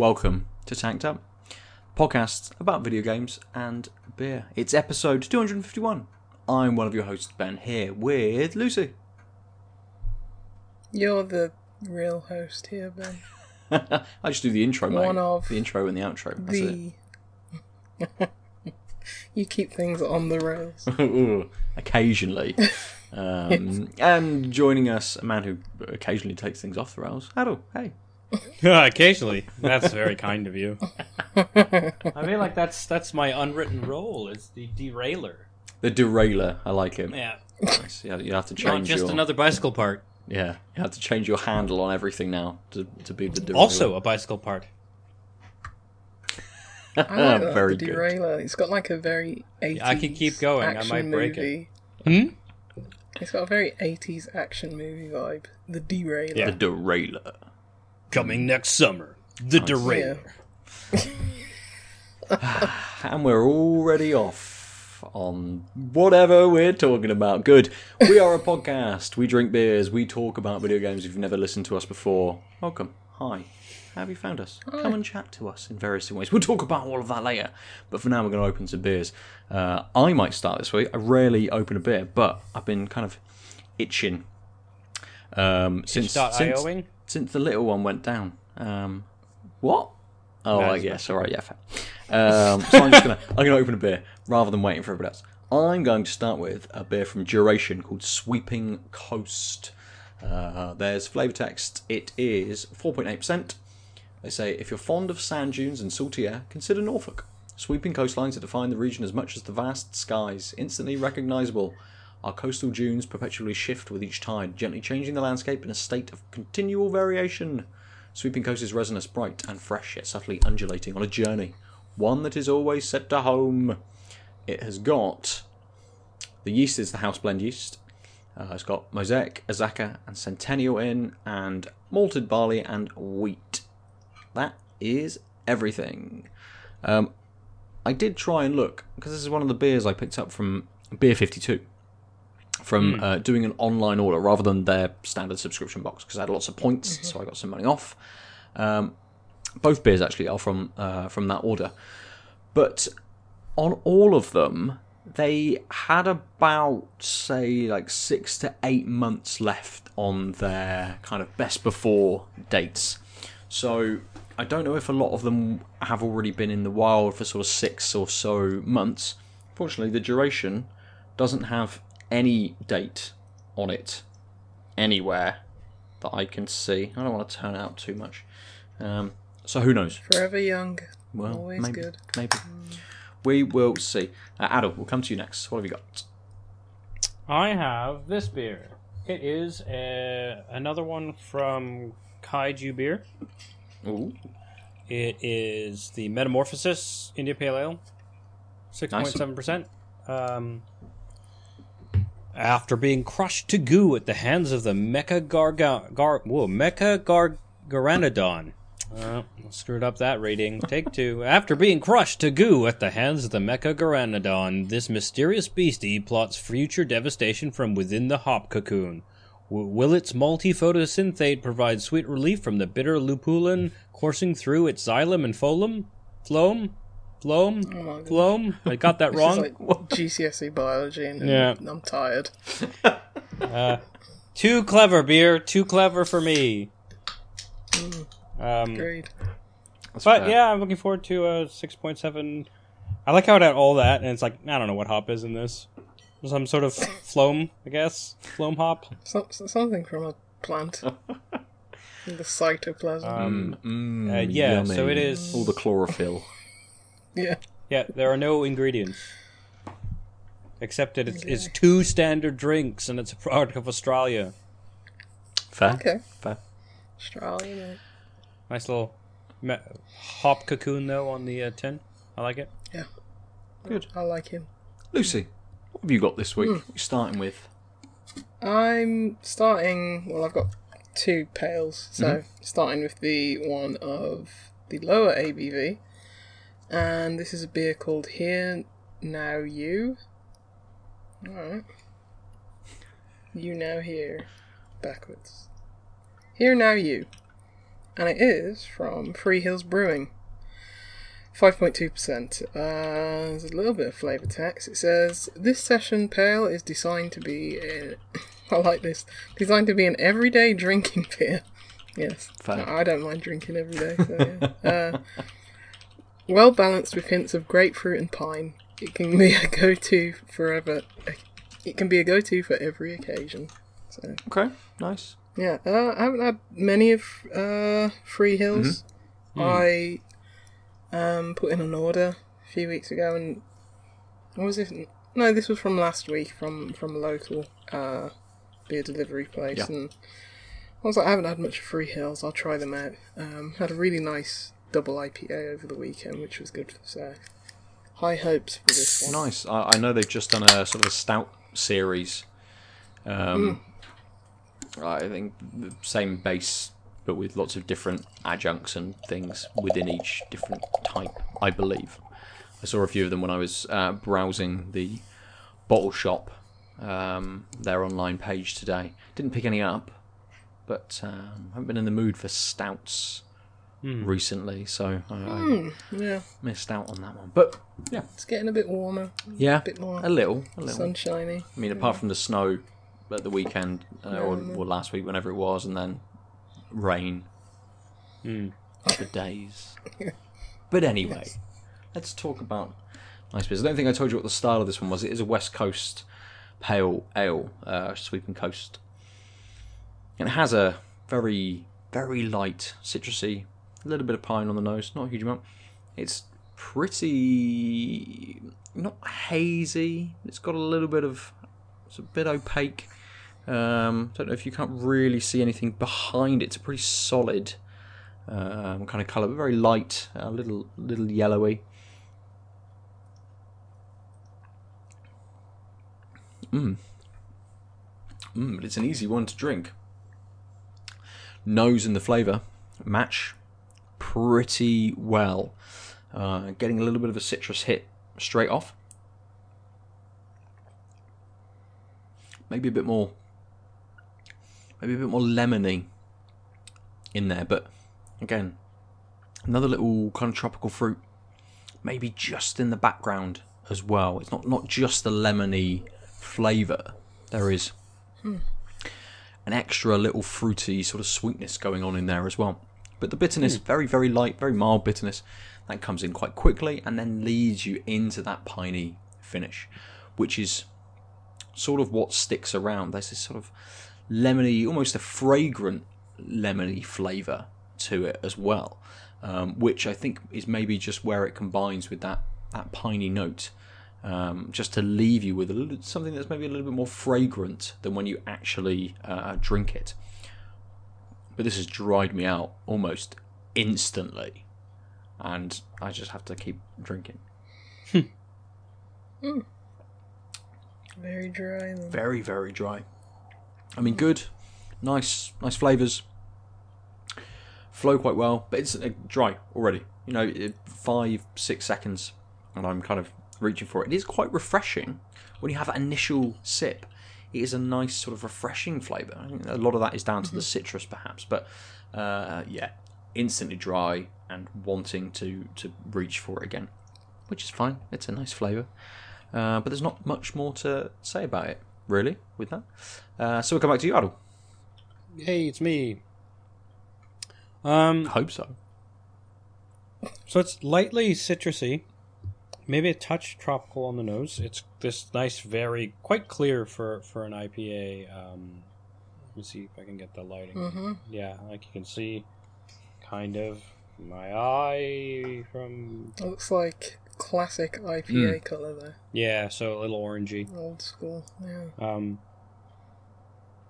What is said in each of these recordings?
welcome to Tanked Up, podcast about video games and beer. It's episode 251. I'm one of your hosts, Ben, here with Lucy. You're the real host here, Ben. I just do the intro, mate. One of the intro and the outro. That's the. you keep things on the rails. it. Occasionally. Um, and joining us, a man who occasionally takes things off the rails. Adel, hey. Occasionally, that's very kind of you. I feel like that's that's my unwritten role as the derailer. The derailer, I like it. Yeah, Nice. Yeah, you have to not change just your another bicycle part. yeah. You have to change your handle on everything now to, to be the derailer. Also a bicycle part. I like that, Very the good. derailer. It's got like a very 80s I could keep going, I action might break it. movie. Hmm? It's got a very 80s action movie vibe. The derailer. Yeah. the derailer. Coming next summer, the derailer. And we're already off on whatever we're talking about. Good. We are a podcast. We drink beers. We talk about video games. If you've never listened to us before, welcome. Hi. How have you found us? Come and chat to us in various different ways. We'll talk about all of that later. But for now, we're going to open some beers. Uh, I might start this week. I rarely open a beer, but I've been kind of itching um, since, since Itch.ioing? Since the little one went down. Um, what? Oh, I guess. All right, yeah, fair. Um, so I'm just gonna I'm gonna open a beer rather than waiting for everybody else. I'm going to start with a beer from Duration called Sweeping Coast. Uh, there's flavour text. It is 4.8%. They say if you're fond of sand dunes and salty air, consider Norfolk. Sweeping coastlines that define the region as much as the vast skies, instantly recognisable. Our coastal dunes perpetually shift with each tide, gently changing the landscape in a state of continual variation. Sweeping Coast is resinous, bright, and fresh, yet subtly undulating on a journey. One that is always set to home. It has got. The yeast is the house blend yeast. Uh, it's got Mosaic, Azacca, and Centennial in, and malted barley and wheat. That is everything. Um, I did try and look, because this is one of the beers I picked up from Beer 52 from uh, doing an online order rather than their standard subscription box because I had lots of points, so I got some money off. Um, both beers actually are from uh, from that order, but on all of them they had about say like six to eight months left on their kind of best before dates. So I don't know if a lot of them have already been in the wild for sort of six or so months. Fortunately, the duration doesn't have any date on it anywhere that I can see. I don't want to turn out too much. Um, so who knows? Forever young. Well, Always maybe, good. maybe. We will see. Uh, Adel, we'll come to you next. What have you got? I have this beer. It is uh, another one from Kaiju Beer. Ooh, It is the Metamorphosis India Pale Ale, six point seven percent. After being crushed to goo at the hands of the Mecha Garga Gar whoa Mecha Garganodon. Uh, screwed up that rating. Take two. After being crushed to goo at the hands of the Mecha Garganodon, this mysterious beastie plots future devastation from within the hop cocoon. W- will its multi-photosynthate provide sweet relief from the bitter lupulin coursing through its xylem and phloem? Phloem? Phloem? Oh. Phloem? I got that wrong. is like GCSE E biology, and Yeah. I'm tired. Too clever, beer. Too clever for me. Mm. Um, Agreed. that's but fair. yeah, I'm looking forward to uh, 6.7. I like how it had all that, and it's like, I don't know what hop is in this. Some sort of phloem, I guess. Phloem hop. So, so- something from a plant. the cytoplasm. Um, Mm, Uh, yeah, so it is- all the chlorophyll. Yeah. Yeah, there are no ingredients. Except that it's, it's two standard drinks, and it's a product of Australia. Fair, Okay. fair. Australia. Nice little me- hop cocoon, though, on the uh, tin. I like it. Yeah. Good. I like him. Lucy, what have you got this week? Hmm. What are you starting with? I'm starting. Well, I've got two pails, so Mm-hmm. starting with the one of the lower ABV, and this is a beer called Here Now You. All right. You now here, backwards. Here now you. and it is from Free Hills Brewing. 5.2%. Uh, there's a little bit of flavour text. It says, This session pale is designed to be, a, I like this, designed to be an everyday drinking beer. Yes. Fair. I don't mind drinking every day. So yeah. uh, well balanced with hints of grapefruit and pine. It can be a go to forever. It can be a go to for every occasion. So Okay, nice. yeah, uh, I haven't had many of uh, Free Hills. I um, put in an order a few weeks ago, and what was this? No, this was from last week from from a local uh, beer delivery place, Yeah. and I was like, I haven't had much of Free Hills. I'll try them out. Um, had a really nice double IPA over the weekend, which was good. So high hopes for this one. Nice. I, I know they've just done a sort of a stout series. Um, I think the same base, but with lots of different adjuncts and things within each different type. I believe. I saw a few of them when I was uh, browsing the bottle shop, um, their online page today. Didn't pick any up, but um, haven't been in the mood for stouts recently, so I, I Yeah, missed out on that one. But yeah, it's getting a bit warmer, yeah, a bit more a little, a little. sunshiny. I mean, apart from the snow at the weekend uh, or, or last week, whenever it was, and then rain for days. But anyway, let's talk about nice beers. I don't think I told you what the style of this one was. It is a West Coast pale ale, uh, sweeping coast, and it has a very, very light citrusy, a little bit of pine on the nose, not a huge amount. It's pretty not hazy. It's got a little bit of it's a bit opaque. Um, don't know if you can't really see anything behind it. It's a pretty solid um, kind of colour, but very light, a little little yellowy. Mmm. Mmm, but it's an easy one to drink. Nose and the flavour match pretty well. Uh, getting a little bit of a citrus hit straight off. Maybe a bit more, maybe a bit more lemony in there, but again, another little kind of tropical fruit, maybe just in the background as well. It's not not just the lemony flavour. There is an extra little fruity sort of sweetness going on in there as well. But the bitterness, very, very light, very mild bitterness, that comes in quite quickly and then leads you into that piney finish, which is sort of what sticks around. There's this sort of lemony, almost a fragrant lemony flavour to it as well, um, which I think is maybe just where it combines with that, that piney note. Um, just to leave you with a little, something that's maybe a little bit more fragrant than when you actually uh, drink it. But this has dried me out almost instantly, and I just have to keep drinking. Very dry. Then. Very, very dry. I mean, good, nice, nice flavors. Flow quite well, but it's uh, dry already. You know, five, six seconds, and I'm kind of reaching for it. It is quite refreshing when you have that initial sip. It is a nice sort of refreshing flavour. A lot of that is down to the citrus, perhaps, but uh, yeah, instantly dry and wanting to to reach for it again, which is fine. It's a nice flavour, uh, but there's not much more to say about it really with that. Uh, so we'll come back to you, Adel. Hey, it's me. Um, I hope so. so it's lightly citrusy, maybe a touch tropical on the nose. It's this nice, very quite clear for for an IPA. Um, let me see if I can get the lighting. Mm-hmm. Yeah, like you can see, kind of my eye from Looks like classic Mm. IPA colour there. yeah, so a little orangey. Old school. Yeah. Um,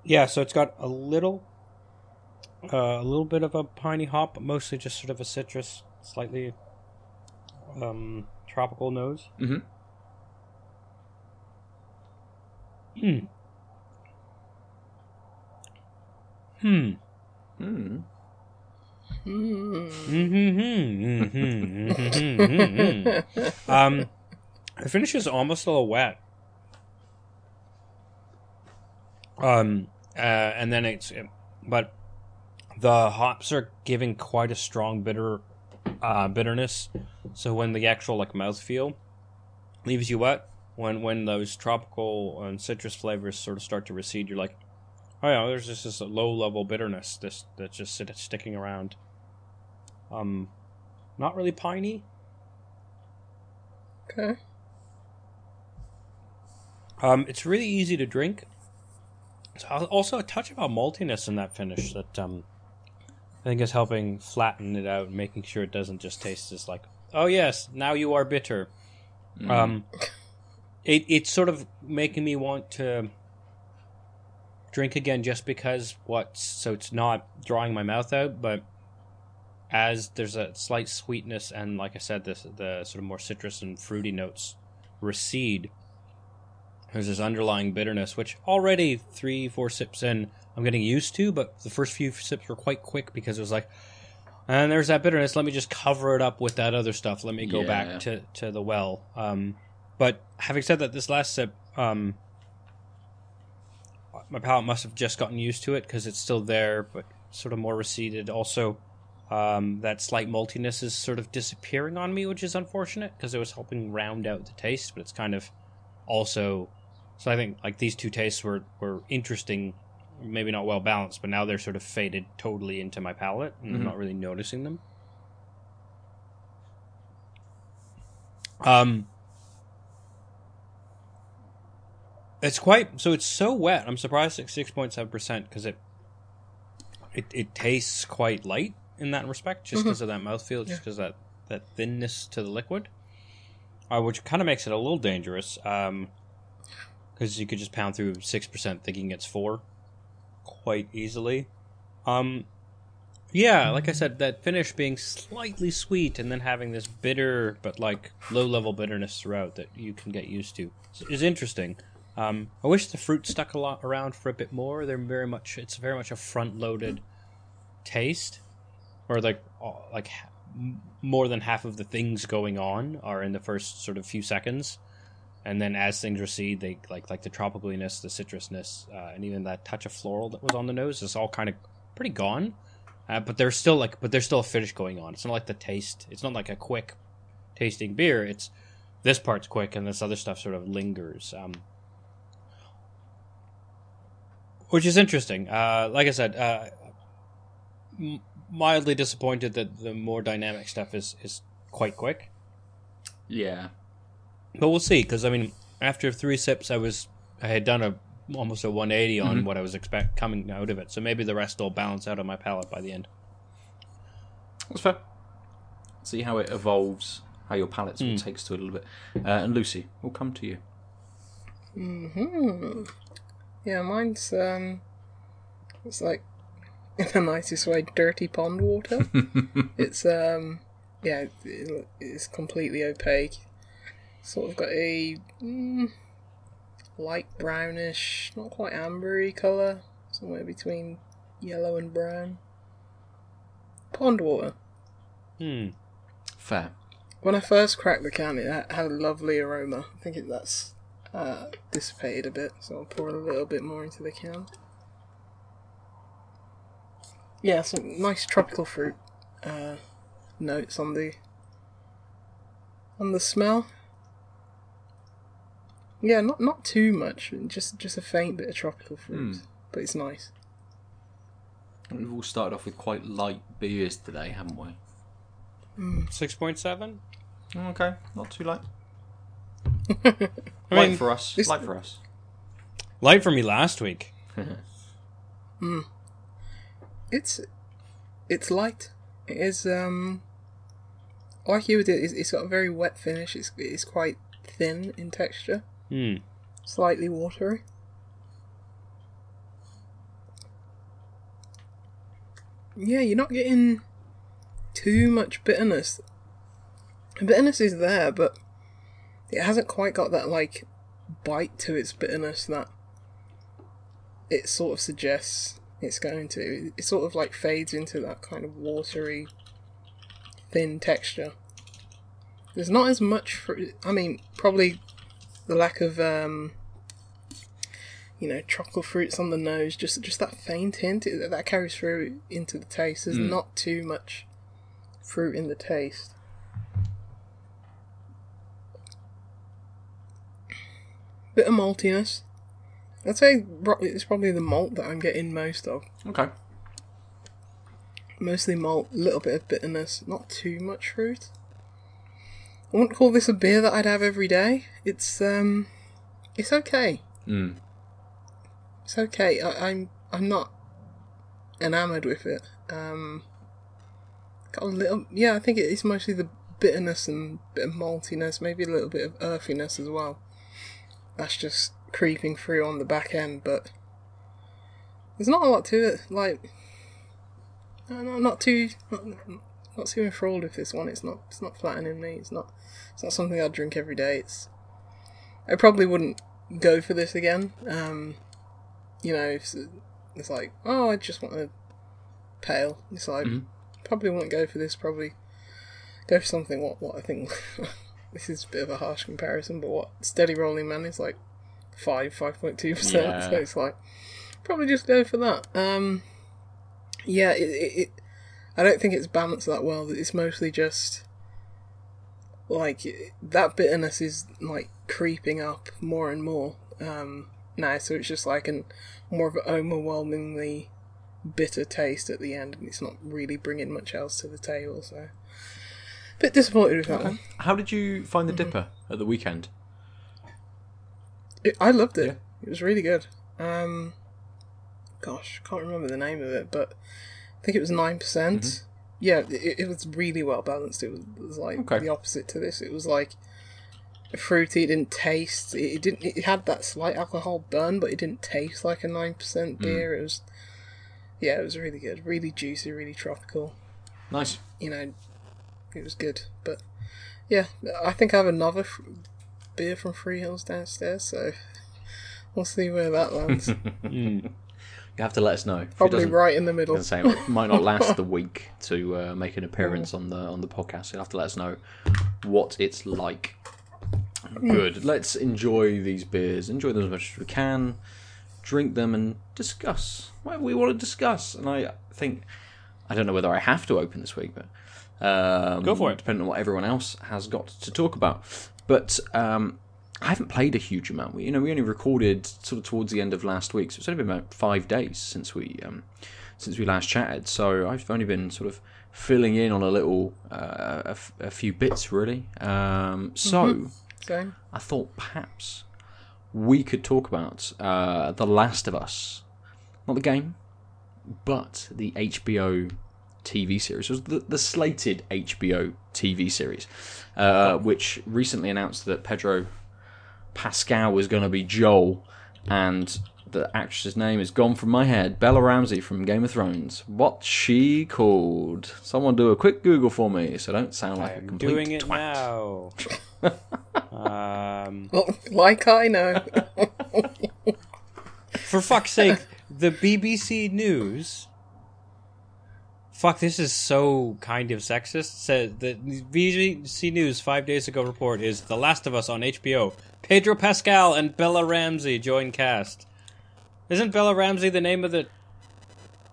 yeah, so it's got a little, uh, a little bit of a piney hop, but mostly just sort of a citrus, slightly um, tropical nose. Mm-hmm. Hmm. Hmm. Mm. Mm. Mm-hmm. Mm-hmm. um, the finish is almost a little wet. Um, uh, and then it's, but The hops are giving quite a strong bitter uh, bitterness. So when the actual like mouthfeel leaves you wet, when when those tropical and citrus flavors sort of start to recede, you're like, oh yeah, there's just this low level bitterness this that's just sticking around. Um, not really piney. Okay. Um, it's really easy to drink. It's also a touch of a maltiness in that finish that um, I think it's helping flatten it out, making sure it doesn't just taste as like, oh yes, now you are bitter. Um, it it's sort of making me want to drink again just because what so it's not drawing my mouth out, but as there's a slight sweetness and like I said, this the sort of more citrus and fruity notes recede. There's this underlying bitterness, which already three, four sips in, I'm getting used to, but the first few sips were quite quick because it was like, and there's that bitterness. Let me just cover it up with that other stuff. Let me go Yeah. back to, to the well. Um, but having said that, this last sip, um, my palate must have just gotten used to it because it's still there, but sort of more receded. Also, um, that slight maltiness is sort of disappearing on me, which is unfortunate because it was helping round out the taste, but it's kind of also. So I think like these two tastes were were interesting, maybe not well balanced, but now they're sort of faded totally into my palate, and I'm Mhm. not really noticing them. Um, it's quite so. It's so wet. I'm surprised at six point seven percent because it, it it tastes quite light in that respect, just because of that mouthfeel, just because that that thinness to the liquid, uh, which kind of makes it a little dangerous. Um, because you could just pound through six percent thinking it's four, quite easily. Um, yeah, like I said, that finish being slightly sweet and then having this bitter but like low level bitterness throughout that you can get used to is- interesting. Um, I wish the fruit stuck a lot around for a bit more. They're very much it's very much a front loaded taste, or like like more than half of the things going on are in the first sort of few seconds, and then as things recede, they like like the tropicaliness, the citrusness, uh, and even that touch of floral that was on the nose is all kind of pretty gone. Uh, but there's still like, but there's still a finish going on. It's not like the taste. It's not like a quick tasting beer. It's this part's quick, and this other stuff sort of lingers. Um, which is interesting. Uh, like I said, uh, m- mildly disappointed that the more dynamic stuff is is quite quick. Yeah. But we'll see, because I mean, after three sips, I was I had done a almost a 180 on what I was expect coming out of it. So maybe the rest will balance out on my palate by the end. That's fair. See how it evolves, how your palate sort of Hmm. takes to it a little bit. Uh, and Lucy, we'll come to you. Hmm. Yeah, mine's um, it's like in the nicest way, dirty pond water. it's um, yeah, it's completely opaque. Sort of got a mm, light brownish, not quite ambery color, somewhere between yellow and brown. Pond water. Hmm. Fair. When I first cracked the can, it had a lovely aroma. I think it, that's uh, dissipated a bit, so I'll pour a little bit more into the can. Yeah, some nice tropical fruit uh, notes on the on the smell. Yeah, not not too much, just just a faint bit of tropical fruit, Hmm. but it's nice. We've all started off with quite light beers today, haven't we? Six point seven. Okay, not too light. I light mean, for us. this- Light for us. light for me last week. It's it's light. It is um like you did. It's, it's got a very wet finish. It's it's quite thin in texture, Hmm. slightly watery. Yeah, you're not getting too much bitterness. The bitterness is there, but it hasn't quite got that like bite to its bitterness that it sort of suggests it's going to. It sort of like fades into that kind of watery, thin texture. There's not as much fruit. I mean, probably the lack of um, you know, tropical fruits on the nose, just just that faint hint that carries through into the taste. There's not too much fruit in the taste. Bit of maltiness. I'd say it's probably the malt that I'm getting most of. Okay. Mostly malt, a little bit of bitterness, not too much fruit. I wouldn't call this a beer that I'd have every day. It's um, it's okay. Mm. It's okay. I, I'm I'm not enamored with it. Um, got a little, yeah. I think it's mostly the bitterness and bit of maltiness, maybe a little bit of earthiness as well. That's just creeping through on the back end, but there's not a lot to it. Like, no, not too, not, not too enthralled with this one. It's not, it's not flattening me. It's not, it's not something I'd drink every day. It's, I probably wouldn't go for this again. Um, you know, it's, it's like, oh, I just want a pale. It's like, Mhm. probably wouldn't go for this. Probably go for something. What, what I think. this is a bit of a harsh comparison, but what steady rolling man is like five, five point two percent. So it's like probably just go for that. Um, yeah, it, it, it. I don't think it's balanced that well. It's mostly just like that bitterness is like creeping up more and more um, now. So it's just like an more of an overwhelmingly bitter taste at the end, and it's not really bringing much else to the table. So, bit disappointed with that one. How did you find Mm-hmm. the dipper at the weekend? It, I loved it. Yeah. It was really good. Um, gosh, can't remember the name of it, but I think it was nine percent. Mm-hmm. Yeah, it, it was really well balanced. It was, it was like Okay. the opposite to this. It was like fruity. It didn't taste. It, it didn't. It had that slight alcohol burn, but it didn't taste like a nine percent mm. beer. It was. Yeah, it was really good. Really juicy. Really tropical. Nice. You know, it was good. But yeah, I think I have another f- beer from Free Hills downstairs. So we'll see where that lands. Hmm. You have to let us know. If Probably right in the middle. was say it might not last the week to uh, make an appearance on the on the podcast. You'll have to let us know what it's like. Good. Let's enjoy these beers. Enjoy them as much as we can. Drink them and discuss what we want to discuss. And I think I don't know whether I have to open this week, but um, Go for it. Depending on what everyone else has got to talk about. But um, I haven't played a huge amount. We, you know, we only recorded sort of towards the end of last week, so it's only been about five days since we um, since we last chatted. So I've only been sort of filling in on a little, uh, a, f- a few bits really. Um, so So I thought perhaps we could talk about uh, The Last of Us, not the game, but the HBO TV series. It was the, the slated HBO TV series, uh, which recently announced that Pedro Pascal was going to be Joel, and the actress's name is gone from my head. Bella Ramsey from Game of Thrones. What's she called? Someone do a quick Google for me, so I don't sound like a I'm complete doing it twat. now. um, well, like I know. for fuck's sake, the BBC News. Fuck, this is so kind of sexist. Said the BBC News five days ago report is The Last of Us on HBO. Pedro Pascal and Bella Ramsey join cast. Isn't Bella Ramsey the name of the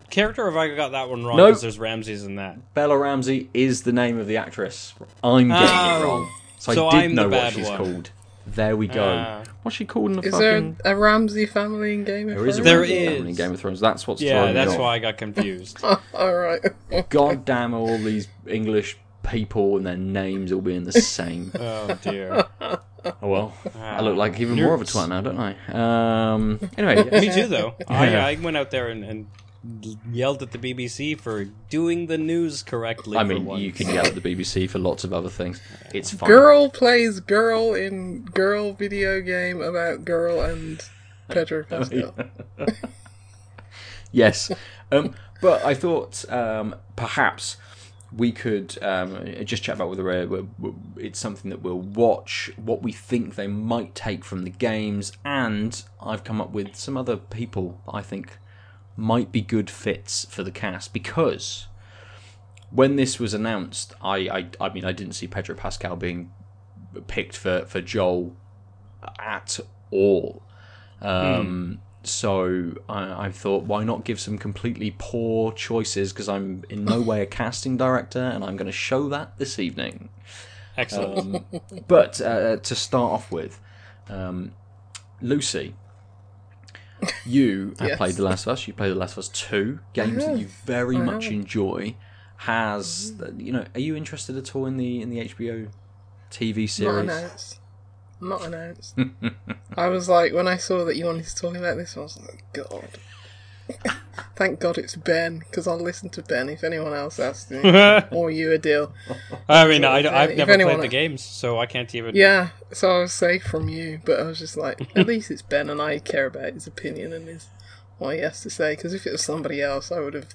character, or have I got that one wrong? Nope. Because there's Ramses in that. Bella Ramsey is the name of the actress. I'm getting Oh. it wrong. So, So I did I'm the know what bad she's one. called. There we go. Ah. What's she called in the Is there fucking? a Ramsey family in Game of There is a Thrones? There Ramsey family in is. Game of Thrones. That's what's Yeah, throwing that's me off. why I got confused. All right. God damn all these English people and their names all being the same. oh dear. oh well, I look like even more of a twat now, don't I? Um, anyway, Me too, though. I, Yeah. I went out there and, and yelled at the BBC for doing the news correctly. I mean, once. you can yell at the BBC for lots of other things. It's fine. Girl plays girl in girl video game about girl and Pedro Pascal. yes. Um, but I thought um, perhaps we could um, just chat about whether uh, it's something that we'll watch, what we think they might take from the games, and I've come up with some other people I think might be good fits for the cast because when this was announced, I, I, I mean, I didn't see Pedro Pascal being picked for, for Joel at all. Um, so I, I thought, why not give some completely poor choices? Because I'm in no way a casting director, and I'm going to show that this evening. Excellent. Um, but uh, to start off with, um, Lucy, you have Yes. played The Last of Us. You played The Last of Us Two, games that you very I much have. enjoy. Has you know? Are you interested at all in the in the HBO TV series? Not announced. I was like, when I saw that you wanted to talk about this, I was like, God. Thank God it's Ben, because I'll listen to Ben if anyone else asks me. or you a deal. I mean, I, I've any- never anyone- played the games, so I can't even. Yeah, so I was safe from you, but I was just like, at least it's Ben and I care about his opinion and his what he has to say, because if it was somebody else, I would have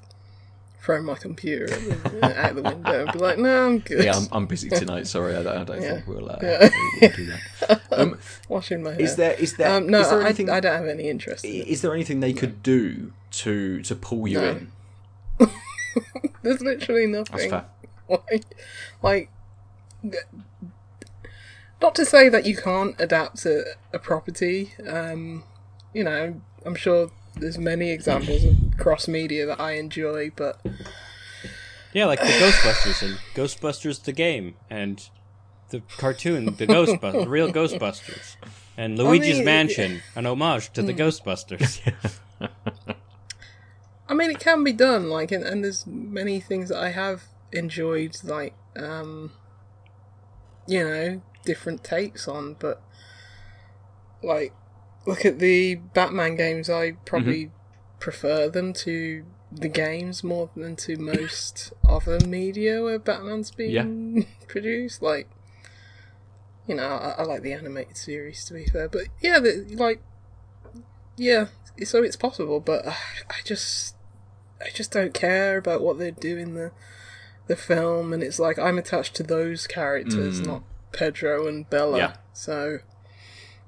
thrown my computer out the window and be like, no, I'm good. Yeah, I'm, I'm busy tonight. Sorry, I don't, I don't Yeah. think we'll, uh, Yeah. we'll do that. Um, Washing my hair. is there is there um, no, is there I, anything I don't have any interest in is there anything they could do to to pull you No. in? There's literally nothing. That's fair. like, like not to say that you can't adapt a, a property um you know i'm sure there's many examples of cross media that i enjoy but Yeah, like the Ghostbusters and Ghostbusters the game and the cartoon, the Ghostbusters, the real Ghostbusters, and Luigi's mean, Mansion, an homage to Hmm. the Ghostbusters. i mean it can be done like and, and there's many things that i have enjoyed like um you know different takes on but like look at the batman games i probably prefer them to the games more than to most other media where batman's being produced like you know I, I like the animated series to be fair but yeah the, like yeah so it's possible but uh, i just i just don't care about what they do in the the film and it's like i'm attached to those characters Mm. not pedro and bella Yeah. so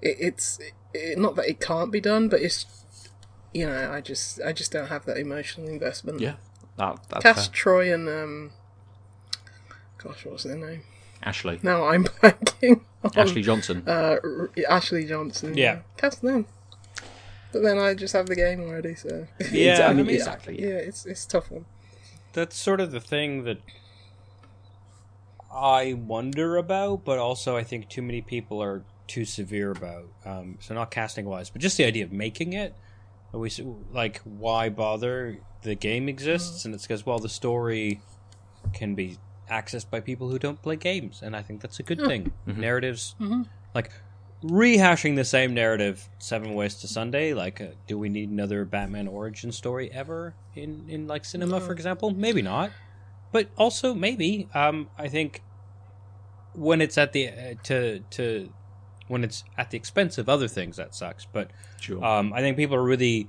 it, it's it, not that it can't be done but it's you know i just i just don't have that emotional investment Yeah, that, that's cast fair. troy and um gosh what's their name Ashley, now i'm blanking on, Ashley Johnson. uh, R- Ashley Johnson. Yeah. cast them. But then I just have the game already, so Yeah, I mean, I mean, exactly. yeah, it's it's a tough one. That's sort of the thing that I wonder about, but also I think too many people are too severe about. Um, so not casting wise, but just the idea of making it. We s- like why bother? The game exists, and it's because well, the story can be accessed by people who don't play games, and I think that's a good thing. Narratives, like rehashing the same narrative seven ways to Sunday. Like, uh, do we need another Batman origin story ever in in like cinema, for example? Maybe not, but also maybe. Um, I think when it's at the uh, to to when it's at the expense of other things, that sucks. But Sure. um, I think people are really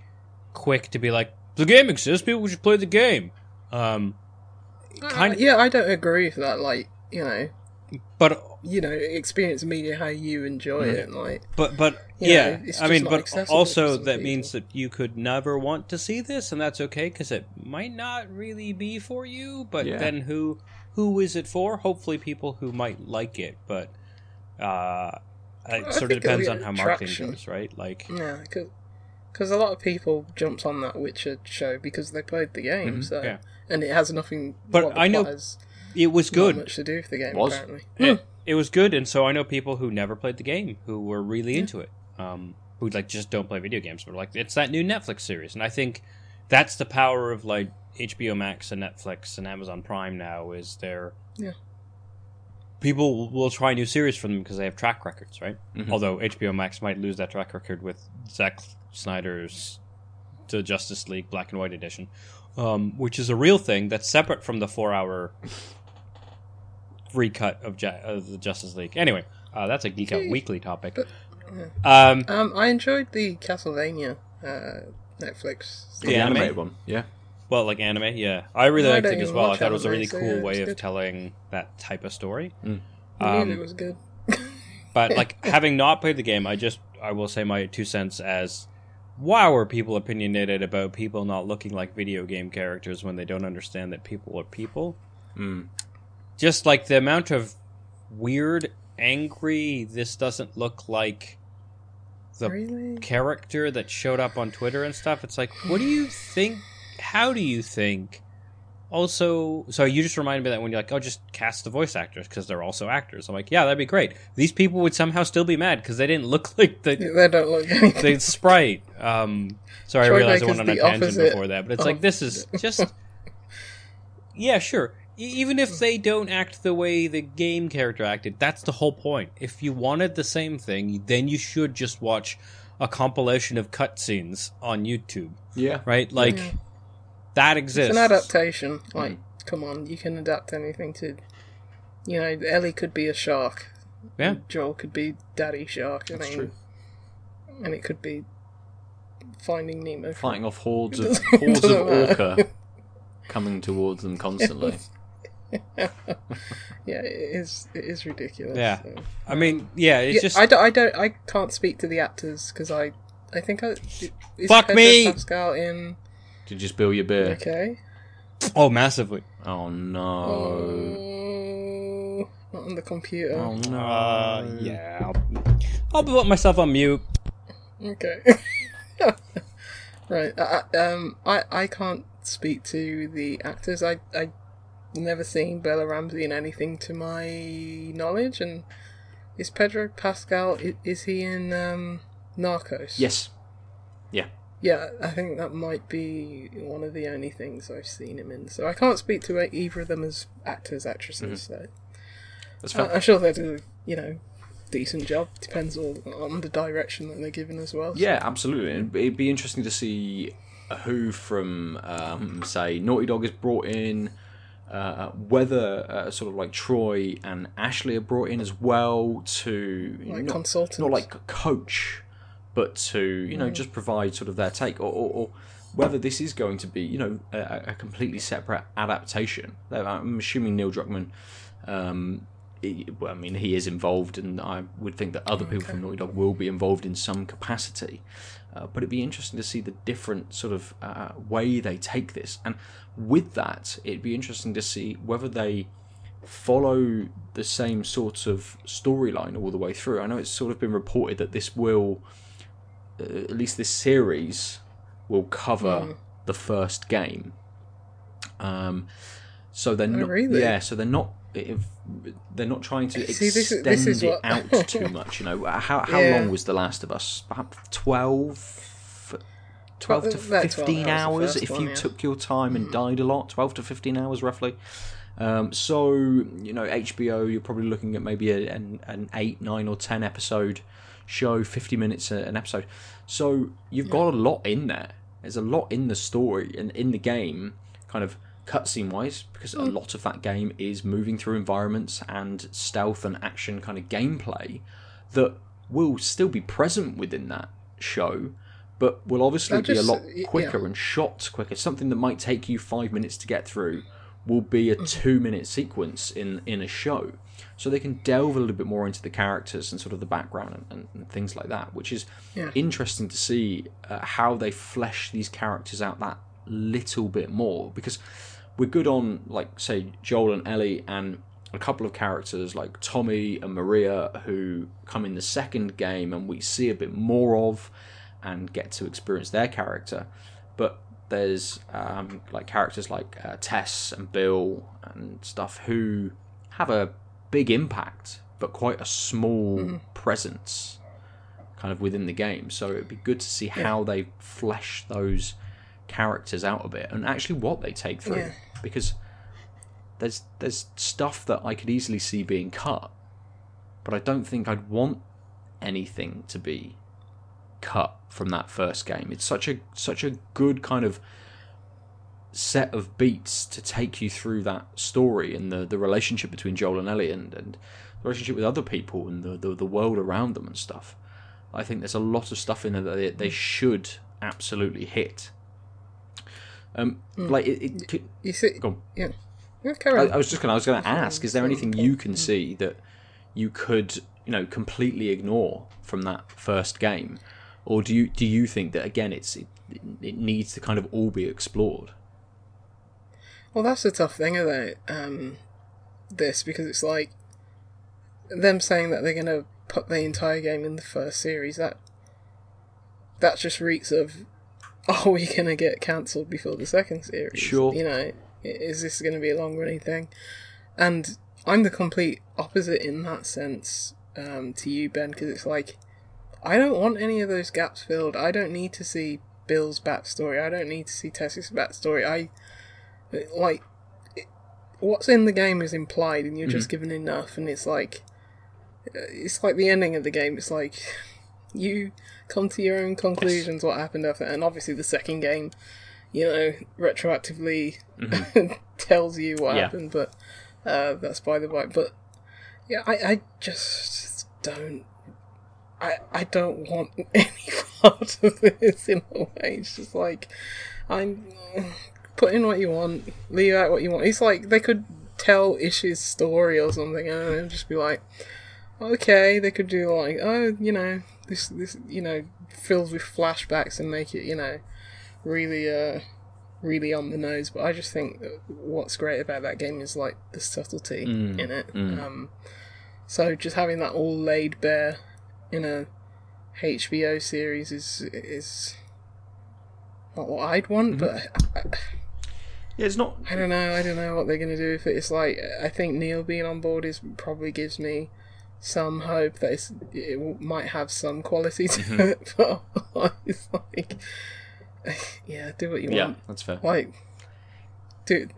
quick to be like, the game exists. People should play the game. Um, kind Uh, yeah, I don't agree with that. Like you know, but you know, experience media how you enjoy it. Like But but yeah, know, I mean, but also that people. means that you could never want to see this, and that's okay because it might not really be for you. But Yeah. then who who is it for? Hopefully, people who might like it, but uh, it I sort of depends on how marketing attraction. goes, right? Like, yeah, because a lot of people jumped on that Witcher show because they played the game. Mm-hmm. yeah. and it has nothing. But I know it was good. much to do with the game. Was? Apparently, It, it was good, and so I know people who never played the game who were really into it. Um, who like just don't play video games, but like it's that new Netflix series, and I think that's the power of like HBO Max and Netflix and Amazon Prime now is they're Yeah. People will try new series for them because they have track records, right? Mhm. Although HBO Max might lose that track record with Zack Snyder's The Justice League Black and White Edition, um, which is a real thing that's separate from the four-hour recut of, Ju- of the Justice League. Anyway, uh, that's a Geek Out Weekly topic. But- Um, um, I enjoyed the Castlevania uh, Netflix. The the anime? animated one. Yeah. Well, like anime, yeah, I really No, liked don't it as well. I watch thought it was a anime, really so cool yeah, way of good. telling that type of story. I knew Um, it was good. But like having not played the game, I just I will say my two cents as wow are people opinionated about people not looking like video game characters when they don't understand that people are people. Mm. Just like the amount of weird, angry, this doesn't look like the Really? character that showed up on Twitter and stuff. It's like, what do you think? How do you think? Also, so you just reminded me that when you're like, oh, just cast the voice actors because they're also actors. I'm like, yeah, that'd be great. These people would somehow still be mad because they didn't look like the They don't look anything. the sprite. Um, sorry, I Troy realized I Baker's went on a the tangent before that, but it's of- like this is just yeah, sure. E- Even if they don't act the way the game character acted, that's the whole point. If you wanted the same thing, then you should just watch a compilation of cutscenes on YouTube, Yeah. right? Like that exists. It's an adaptation. Mm. Like, come on, you can adapt anything to. You know, Ellie could be a shark. Yeah. Joel could be Daddy Shark. I That's mean, true. and it could be Finding Nemo. Fighting off hordes of hordes of orca coming towards them constantly. Yeah, it is. It is ridiculous. Yeah. so. I mean, yeah, it's Yeah, just I, don't, I don't. I can't speak to the actors because I. I think I. Is Fuck Pedro me! Pascal in. Did you spill your beer? Okay. oh, massively. Oh no. Oh, not on the computer. Oh no. Uh, yeah, I'll, I'll put myself on mute. Okay. right. I, I- um. I. I can't speak to the actors. I. I. Never seen Bella Ramsey in anything to my knowledge, and is Pedro Pascal? i- Is he in um, Narcos? Yes. Yeah. Yeah, I think that might be one of the only things I've seen him in. So I can't speak to either of them as actors, actresses. So That's I- fair. I'm sure they do, you know, decent job. Depends all on the direction that they're given as well. Yeah, absolutely. It'd, it'd be interesting to see who from, um, say, Naughty Dog is brought in, uh, whether uh, sort of like Troy and Ashley are brought in as well to like not, consultants. not like coach, but to you know just provide sort of their take, or, or, or whether this is going to be you know a, a completely separate adaptation. I'm assuming Neil Druckmann. Um, he- well, I mean, he is involved, and I would think that other people from Naughty Dog will be involved in some capacity. Uh, but it'd be interesting to see the different sort of uh, way they take this, and with that, it'd be interesting to see whether they follow the same sort of storyline all the way through. I know it's sort of been reported that this will, at least this series, will cover the first game. Um, so they're not, really? yeah. So they're not. If, they're not trying to See, this extend this is it what- out too much. You know, how how Yeah. long was The Last of Us? About 12, 12 to About 12 fifteen hours, hours, if first you yeah. took your time and died a lot. Twelve to fifteen hours, roughly. Um, so you know, HBO, you're probably looking at maybe a, an an eight, nine, or ten episode show, fifty minutes an episode. So you've got a lot in there. There's a lot in the story and in the game, kind of cutscene wise, because a hmm. lot of that game is moving through environments and stealth and action kind of gameplay that will still be present within that show, but will obviously I be a lot y- yeah. quicker and shot quicker. Something that might take you five minutes to get through will be a hmm. two minute sequence in in a show. So they can delve a little bit more into the characters and sort of the background and, and, things like that, which is Yeah. interesting to see uh, how they flesh these characters out that little bit more because we're good on like say Joel and Ellie and a couple of characters like Tommy and Maria who come in the second game and we see a bit more of and get to experience their character but there's um, like characters like uh, Tess and Bill and stuff who have a big impact but quite a small hmm. presence kind of within the game. So it'd be good to see how they flesh those characters out a bit and actually what they take through Yeah. because there's there's stuff that I could easily see being cut, but I don't think I'd want anything to be cut from that first game. It's such a such a good kind of set of beats to take you through that story and the, the relationship between Joel and Ellie and, and the relationship with other people and the, the the world around them and stuff. I think there's a lot of stuff in there that they, they should absolutely hit. Um, like it, it could, You see, go on. yeah. Yeah, carry I. I was just going. to I was going to ask: Is there anything you can see that you could, you know, completely ignore from that first game, or do you do you think that again it's it, it needs to kind of all be explored? Well, that's the tough thing about um, this because it's like them saying that they're going to put the entire game in the first series. That that just reeks of, are we gonna get cancelled before the second series? Sure. You know, is this gonna be a long running thing? And I'm the complete opposite in that sense um, to you, Ben, because it's like I don't want any of those gaps filled. I don't need to see Bill's backstory. I don't need to see Tess's backstory. I like it, what's in the game is implied, and you're just given enough. And it's like it's like the ending of the game. It's like you come to your own conclusions what happened after, and obviously the second game, you know, retroactively tells you what Yeah. happened. But uh, that's by the by. But yeah, I, I just don't. I, I don't want any part of this in a way. It's just like I'm put in what you want, leave out what you want. It's like they could tell Ish's story or something, and just be like, okay, they could do like, oh, you know, this this you know filled with flashbacks and make it you know really uh really on the nose. But I just think that what's great about that game is like the subtlety in it. Um, so just having that all laid bare in a HBO series is is not what I'd want, but I, Yeah, it's not. I don't know. I don't know what they're gonna do with it. It's like I think Neil being on board is probably gives me some hope that it's, it might have some quality to mm-hmm. it, but it's like, yeah, do what you Yeah, want. that's fair. Like, dude,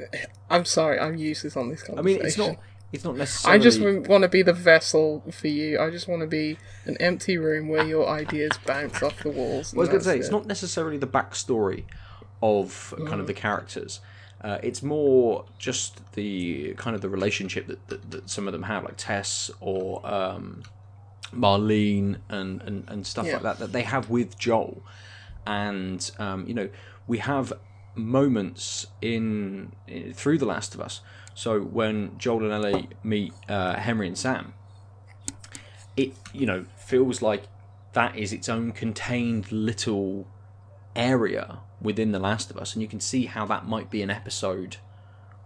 I'm sorry, I'm useless on this conversation. I mean, it's not. It's not necessarily. I just want to be the vessel for you. I just want to be an empty room where your ideas bounce off the walls. Well, I was going to say that's it's not necessarily the backstory of kind of mm-hmm. the characters. Uh, it's more just the kind of the relationship that, that, that some of them have, like Tess or um, Marlene and, and, and stuff Yeah. like that, that they have with Joel. And um, you know, we have moments in, in through The Last of Us. So when Joel and Ellie meet uh, Henry and Sam, it you know feels like that is its own contained little area within The Last of Us, and you can see how that might be an episode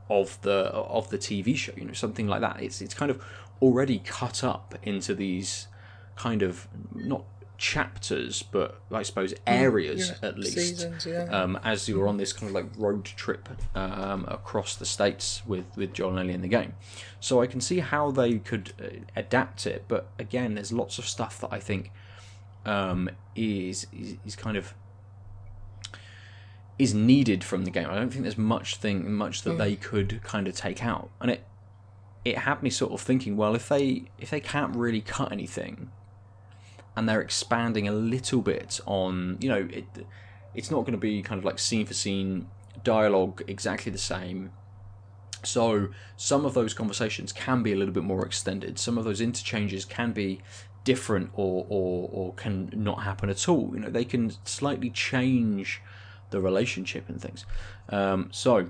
of the of the TV show. You know, something like that. It's it's kind of already cut up into these kind of not chapters, but I suppose areas Mm, yeah, at least. seasons, yeah. Um, as you're on this kind of like road trip um, across the states with with John Ellie in the game, so I can see how they could uh, adapt it. But again, there's lots of stuff that I think um, is, is is kind of is needed from the game. I don't think there's much thing much that hmm. they could kind of take out, and it it had me sort of thinking, well, if they if they can't really cut anything, and they're expanding a little bit on, you know, it it's not going to be kind of like scene for scene dialogue exactly the same. So some of those conversations can be a little bit more extended. Some of those interchanges can be different or, or, or can not happen at all. You know, they can slightly change the relationship and things. Um, so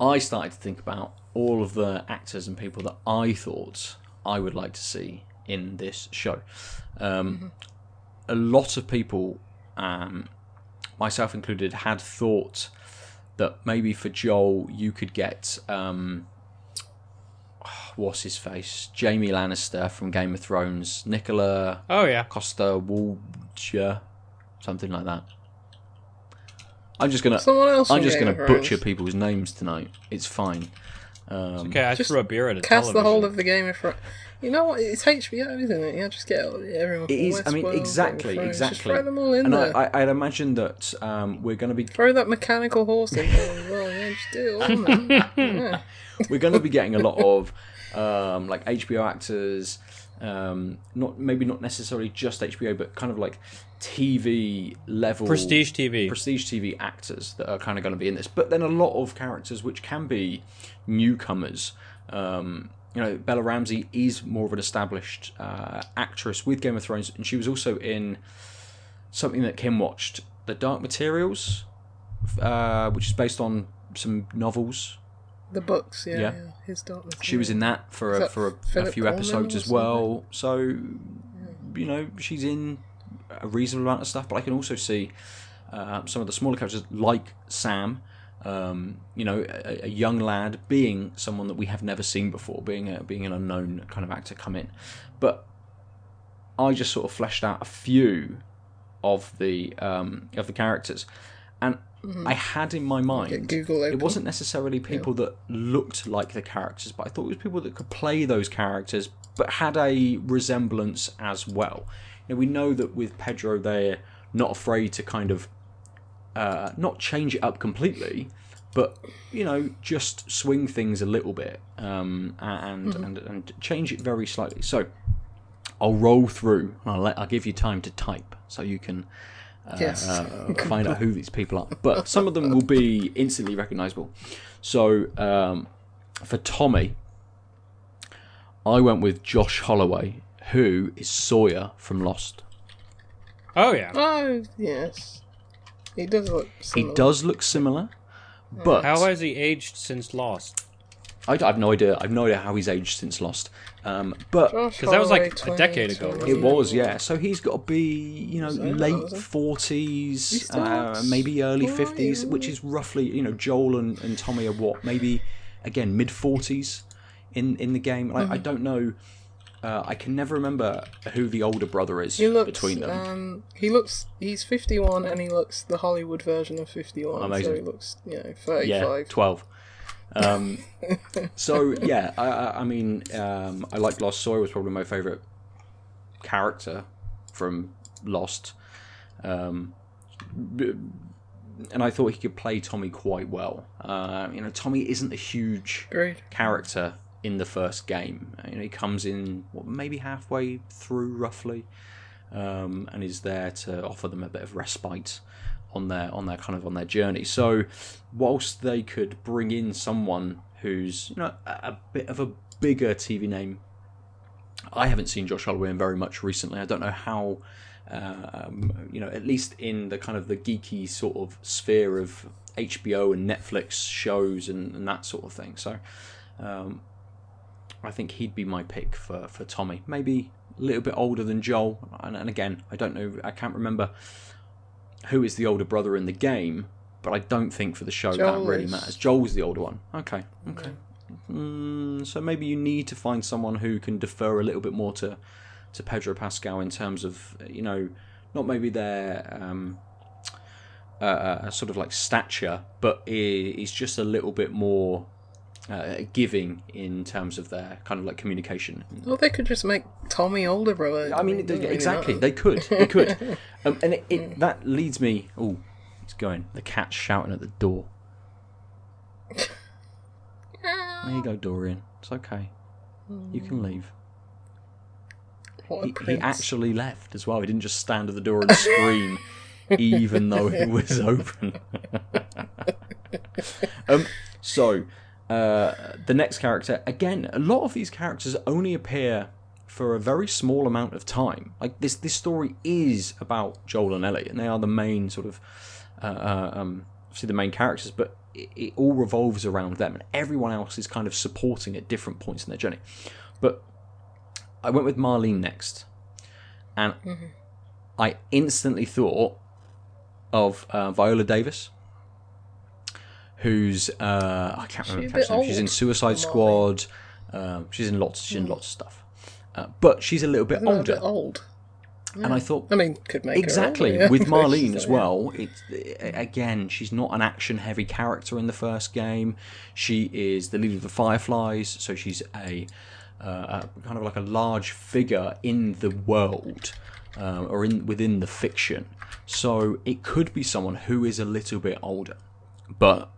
I started to think about all of the actors and people that I thought I would like to see in this show. Um, A lot of people, um, myself included, had thought that maybe for Joel you could get um, what's his face, Jamie Lannister from Game of Thrones, Nicola Oh yeah. Costa Waldja, something like that. I'm just gonna. Someone else. I'm just gonna of Thrones. butcher people's names tonight. It's fine. Um, Okay, I Just threw a beer at a Cast the whole of the Game of Thrones. You know what? It's HBO, isn't it? Yeah, just get everyone. It from is. I mean, Westworld, Game of exactly, exactly. Just throw them all in and there. I, I, I'd imagine that um, we're going to be Throw that mechanical horse in there as well. Yeah, just do it all, man. Yeah. we're going to be getting a lot of um, like HBO actors, um, not maybe not necessarily just HBO, but kind of like TV level Prestige TV. prestige TV actors that are kind of going to be in this. But then a lot of characters which can be newcomers. Um, you know, Bella Ramsey is more of an established uh, actress with Game of Thrones, and she was also in something that Kim watched, The Dark Materials, uh, which is based on some novels. The books, yeah, Yeah. yeah. His daughter. She was in that for a, that for a, a few episodes as well. So, you know, she's in a reasonable amount of stuff. But I can also see uh, some of the smaller characters like Sam. Um, you know, a, a young lad being someone that we have never seen before, being a, being an unknown kind of actor come in. But I just sort of fleshed out a few of the um, of the characters, and I had in my mind Google it wasn't necessarily people that looked like the characters, but I thought it was people that could play those characters, but had a resemblance as well. You know, we know that with Pedro, they're not afraid to kind of uh, not change it up completely, but you know, just swing things a little bit um, and, and and change it very slightly. So I'll roll through. And I'll let I'll give you time to type so you can uh, Yes. uh, find out who these people are. But some of them will be instantly recognizable. So um, for Tommy, I went with Josh Holloway, who is Sawyer from Lost. Oh yeah. Oh yes, he does look. He Similar. does look similar, but How has he aged since Lost? I, I have no idea. I have no idea how he's aged since Lost. Um, but because that was like a decade ago, it was, yeah. So he's got to be, you know, late forties, uh, maybe early fifties, which is roughly, you know, Joel and, and Tommy are what, maybe again mid forties in in the game. Like, mm-hmm. I don't know. Uh, I can never remember who the older brother is looks, between them. Um, he looks, he's 51 and he looks the Hollywood version of 51. Amazing. So he looks, you know, 35. Yeah, 12. Um, so yeah, I, I, mean, um, I like Lost. Sawyer was probably my favorite character from Lost, um, and I thought he could play Tommy quite well. Uh, you know, Tommy isn't a huge Agreed. character in the first game. You know, he comes in what, maybe halfway through, roughly, um, and is there to offer them a bit of respite on their on their kind of on their journey. So, whilst they could bring in someone who's you know a, a bit of a bigger TV name, I haven't seen Josh Holloway very much recently. I don't know how. Um, you know, at least in the kind of the geeky sort of sphere of HBO and Netflix shows and, and that sort of thing. So, um, I think he'd be my pick for, for Tommy. Maybe a little bit older than Joel. And, and again, I don't know, I can't remember who is the older brother in the game, but I don't think for the show Joel that really is- matters. Joel's the older one. Okay, okay. Mm, so maybe you need to find someone who can defer a little bit more to, to Pedro Pascal in terms of, you know, not maybe their. Um, uh, uh, sort of like stature, but he's just a little bit more uh, giving in terms of their kind of like communication. Well, they could just make Tommy older, brother. I mean, really exactly. They could. They could. um, and it, it, that leads me. Oh, it's going. The cat's shouting at the door. There you go, Dorian. It's okay. You can leave. What He, he actually left as well. He didn't just stand at the door and scream, even though it was open. um, so, uh, the next character, again, a lot of these characters only appear for a very small amount of time. Like this, this story is about Joel and Ellie, and they are the main sort of, uh, uh, um, obviously the main characters, but it, it all revolves around them, and everyone else is kind of supporting at different points in their journey. But I went with Marlene next, and I instantly thought of uh, Viola Davis, who's uh, I can't She's remember. her name. She's in Suicide Squad. Um, she's in lots. She's in lots of stuff, uh, but she's a little bit Isn't older. bit old. And I thought I mean, could make exactly older, yeah. with Marlene as yeah. well. It's again, she's not an action-heavy character in the first game. She is the leader of the Fireflies, so she's a, uh, a kind of like a large figure in the world um, or in within the fiction. So it could be someone who is a little bit older, but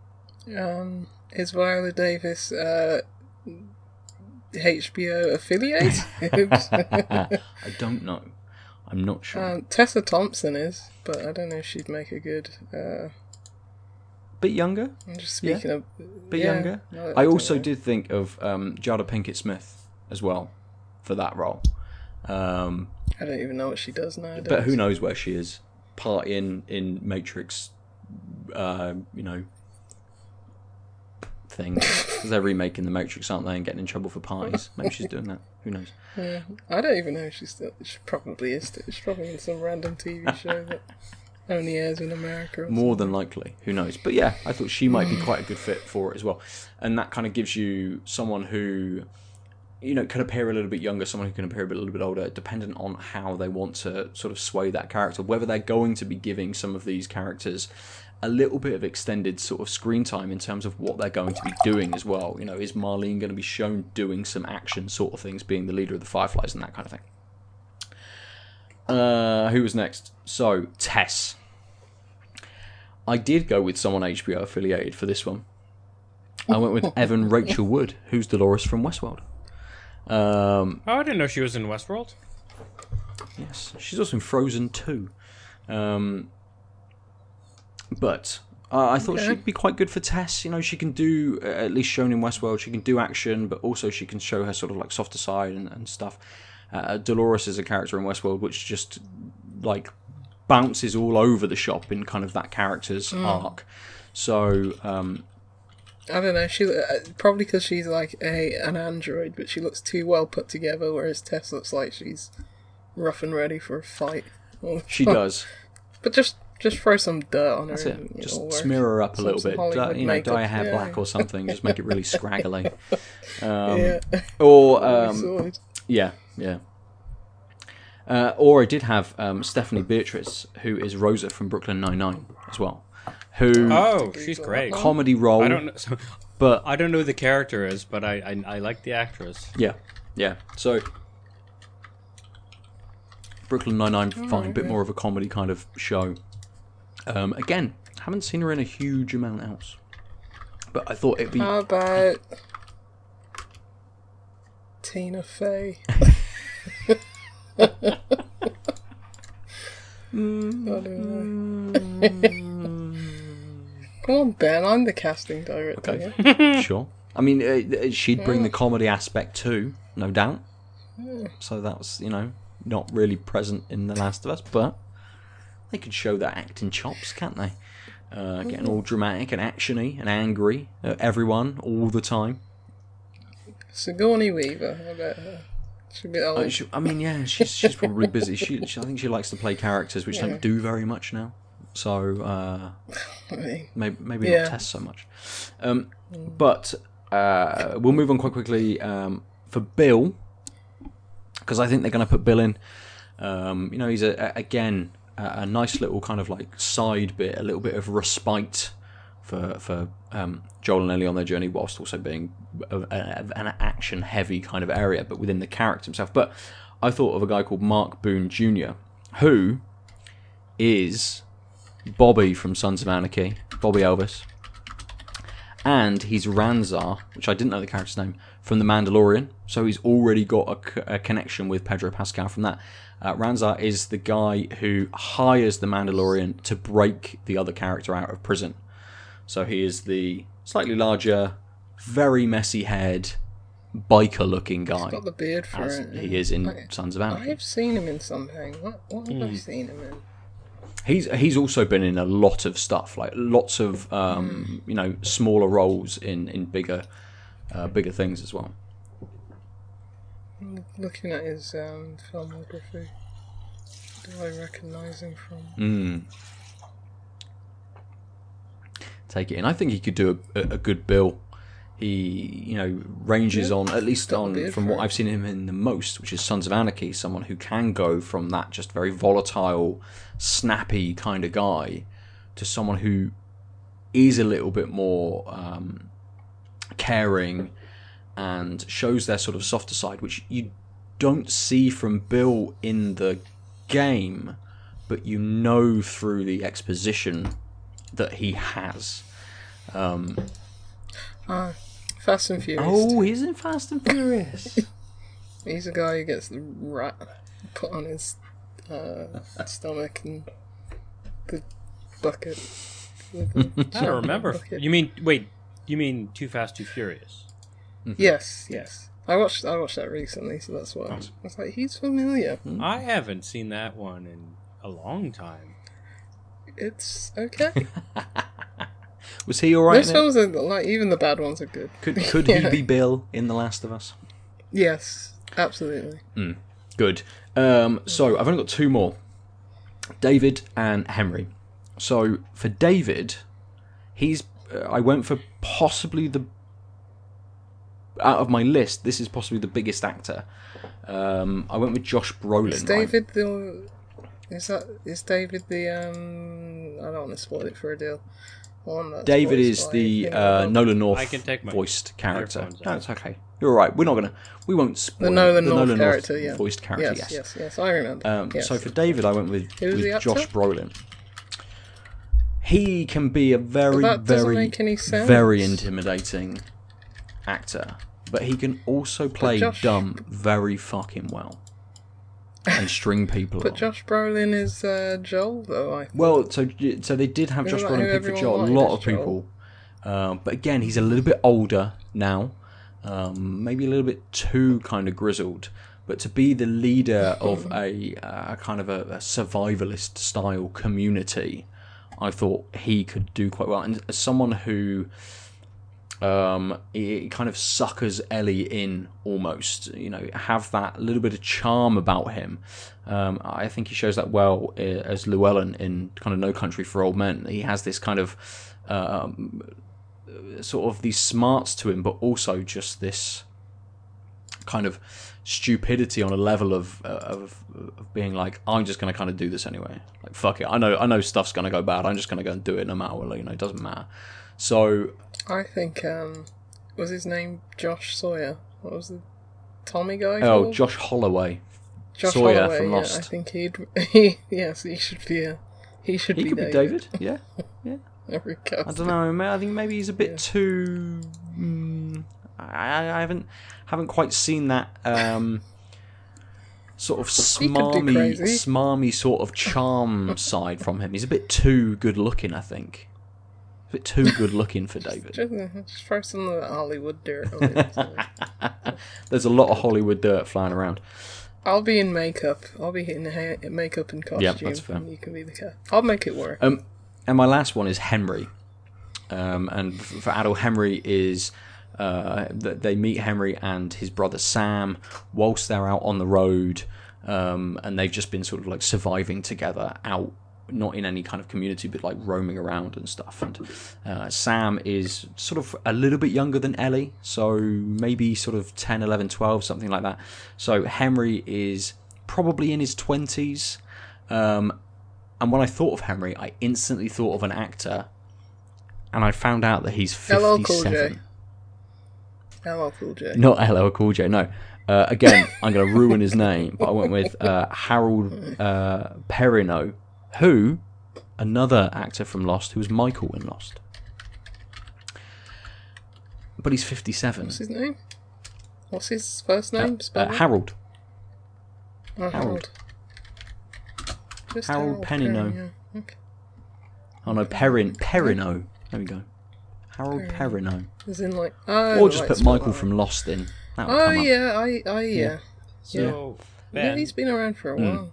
Um, is Viola Davis uh, HBO affiliate? I don't know. I'm not sure. um, Tessa Thompson is, but I don't know if she'd make a good. Uh, bit younger. I'm just speaking of. bit yeah, younger. no, I don't also know. did think of um, Jada Pinkett Smith as well for that role. Um, I don't even know what she does nowadays. but who knows where she is? Partying in Matrix, uh, you know, thing. 'Cause they're remaking the Matrix, aren't they? And getting in trouble for parties. Maybe she's doing that. Who knows? Yeah, I don't even know if she's still. She probably is. Still. She's probably in some random TV show that only airs in America. Or More than likely, who knows? But yeah, I thought she might be quite a good fit for it as well, and that kind of gives you someone who you know, can appear a little bit younger, someone who can appear a, bit, a little bit older, dependent on how they want to sort of sway that character. Whether they're going to be giving some of these characters a little bit of extended sort of screen time in terms of what they're going to be doing as well. You know, is Marlene going to be shown doing some action sort of things, being the leader of the Fireflies and that kind of thing? Uh, who was next? So, Tess. I did go with someone HBO affiliated for this one. I went with Evan Rachel Wood, who's Dolores from Westworld. Um, Oh, I didn't know she was in Westworld. yes, she's also in Frozen 2. Um, but uh, I thought Okay. she'd be quite good for Tess. You know, she can do, uh, at least shown in Westworld, she can do action, but also she can show her sort of like softer side and, and stuff. Uh, Dolores is a character in Westworld which just like bounces all over the shop in kind of that character's arc. So um, I don't know. She uh, probably because she's like a an android, but she looks too well put together. Whereas Tess looks like she's rough and ready for a fight. she does. But just just throw some dirt on her. That's and it. Just work. smear her up a Some- little bit. Hollywood you know, dye her hair yeah. black or something. Just make it really scraggly. Um, yeah. Or um, yeah, yeah. Uh, or I did have um, Stephanie Beatrice, who is Rosa from Brooklyn Nine Nine as well, who Oh, she's great. comedy role, I don't know. So, but I don't know who the character is, but I I, I like the actress. yeah, yeah. So Brooklyn Nine Nine, fine, a bit more of a comedy kind of show. Um, again, haven't seen her in a huge amount else, but I thought it'd be How about Tina Fey? Know. Come on, Ben. I'm the casting director. Okay. yeah? sure. I mean, uh, she'd bring the comedy aspect too, no doubt. So that was, you know, not really present in The Last of Us, but they could show their acting chops, can't they? Uh, getting all dramatic and actiony and angry at everyone all the time. Sigourney Weaver. How about her? She'll be old. Uh, she, I mean, yeah, she's she's probably busy. She, she I think she likes to play characters which Yeah. don't do very much now. So uh, maybe, maybe Yeah. not test so much. Um, but uh, we'll move on quite quickly um, for Bill because I think they're going to put Bill in. Um, you know, he's a, a- again a, a nice little kind of like side bit, a little bit of respite for for um, Joel and Ellie on their journey, whilst also being a, a, an action heavy kind of area, but within the character himself. But I thought of a guy called Mark Boone Jr., who is Bobby from Sons of Anarchy, Bobby Elvis, and he's Ranzar, which I didn't know the character's name, from The Mandalorian. So he's already got a connection with Pedro Pascal from that. Uh, Ranzar is the guy who hires the Mandalorian to break the other character out of prison. So he is the slightly larger, very messy haired, biker looking guy, He's got the beard for as it. he is in I- Sons of Anarchy. I've seen him in something. What, what have Hmm. I seen him in? He's he's also been in a lot of stuff, like lots of um, you know smaller roles in in bigger uh, bigger things as well. Looking at his um, filmography, do I recognise him from? Mm. Take it in. I think he could do a, a, good bill. He you know ranges Yeah, on at least the on from what. I've seen him in the most, which is Sons of Anarchy. Someone who can go from that just very volatile, snappy kind of guy to someone who is a little bit more um, caring and shows their sort of softer side, which you don't see from Bill in the game, but you know through the exposition that he has. Um, Ah, Fast and Furious. oh, he's in Fast and Furious. He's the guy who gets the rat put on his uh, stomach and the bucket. I don't remember. bucket. You mean wait? You mean Too Fast, Too Furious? Yes, yes. I watched I watched that recently, so that's why I was like, he's familiar. I haven't seen that one in a long time. It's okay. Was he all right? Those films are like even the bad ones are good. Could could Yeah. he be Bill in The Last of Us? Yes, absolutely. Good. Um, so I've only got two more. David and Henry. So for David, he's uh, I went for possibly the out of my list, this is possibly the biggest actor. Um, I went with Josh Brolin. Is right? David the? Is that is David the? um I don't want to spoil it for Adel. David is the uh, Nolan North I can take my voiced character. earphones No, it's okay. You're all right. We're not gonna. We won't spoil The Nolan the North Nolan character, yeah. voiced character. Yes, Yes. yes, yes. I remember. Um, yes. So for David, I went with, with? Josh Brolin. He can be a very, But that doesn't very, make any sense. very intimidating actor, but he can also play Josh- dumb very fucking well and string people. But. Josh Brolin is uh, Joel, though. I Well, so so they did have Isn't Josh Brolin pick for Joel. A lot of people, um, but again, he's a little bit older now, um, maybe a little bit too kind of grizzled. But to be the leader of a, a kind of a, a survivalist style community, I thought he could do quite well. And as someone who um, it kind of suckers Ellie in almost. You know, have that little bit of charm about him. Um, I think he shows that well uh, as Llewelyn in kind of No Country for Old Men. He has this kind of um, sort of these smarts to him, but also just this kind of stupidity on a level of of, of being like, I'm just going to kind of do this anyway. Like fuck it, I know I know stuff's going to go bad. I'm just going to go and do it no matter what. You know, it doesn't matter. So I think um, was his name Josh Sawyer. What was the Tommy guy? Oh, called? Josh Holloway. Josh Sawyer Holloway, from yeah, Lost. I think he'd. He, yes, he should be. A, he should He be could David. be David. Yeah. Go. I don't know. I think maybe he's a bit too. Mm, I, I haven't haven't quite seen that um, sort of He could do smarmy, smarmy sort of charm side from him. He's a bit too good looking. I think. A bit too good looking for David. Just, just throw some of that Hollywood dirt. There's a lot of Hollywood dirt flying around. I'll be in makeup. I'll be in hair, makeup and costume. that's fair. and you can be the cat. I'll make it work. Um, and my last one is Henry. Um, and for Adel, Henry is uh, they meet Henry and his brother Sam whilst they're out on the road, um, and they've just been sort of like surviving together out. Not in any kind of community, but like roaming around and stuff. And uh, Sam is sort of a little bit younger than Ellie, so maybe sort of 10, 11, 12, something like that. So Henry is probably in his 20s. Um, and when I thought of Henry, I instantly thought of an actor, and I found out that he's LL Cool J. fifty-seven. Hello, Cool J. Not LL Cool J. No. Uh, again, I'm going to ruin his name, but I went with uh, Harold uh, Perrineau, who another actor from Lost, who was Michael in Lost. But he's 57. What's his name? What's his first name? Uh, Spell it. Harold. Oh, Harold. Just Harold Perry, Penino. yeah. Okay. Oh no, Perrin Perrineau. There we go. Harold Perrineau. As in like. Oh, Or just right, put Michael from Lost in. That right. Oh come up. yeah, I, I yeah. So, Yeah, Ben, he's been around for a Hmm. while.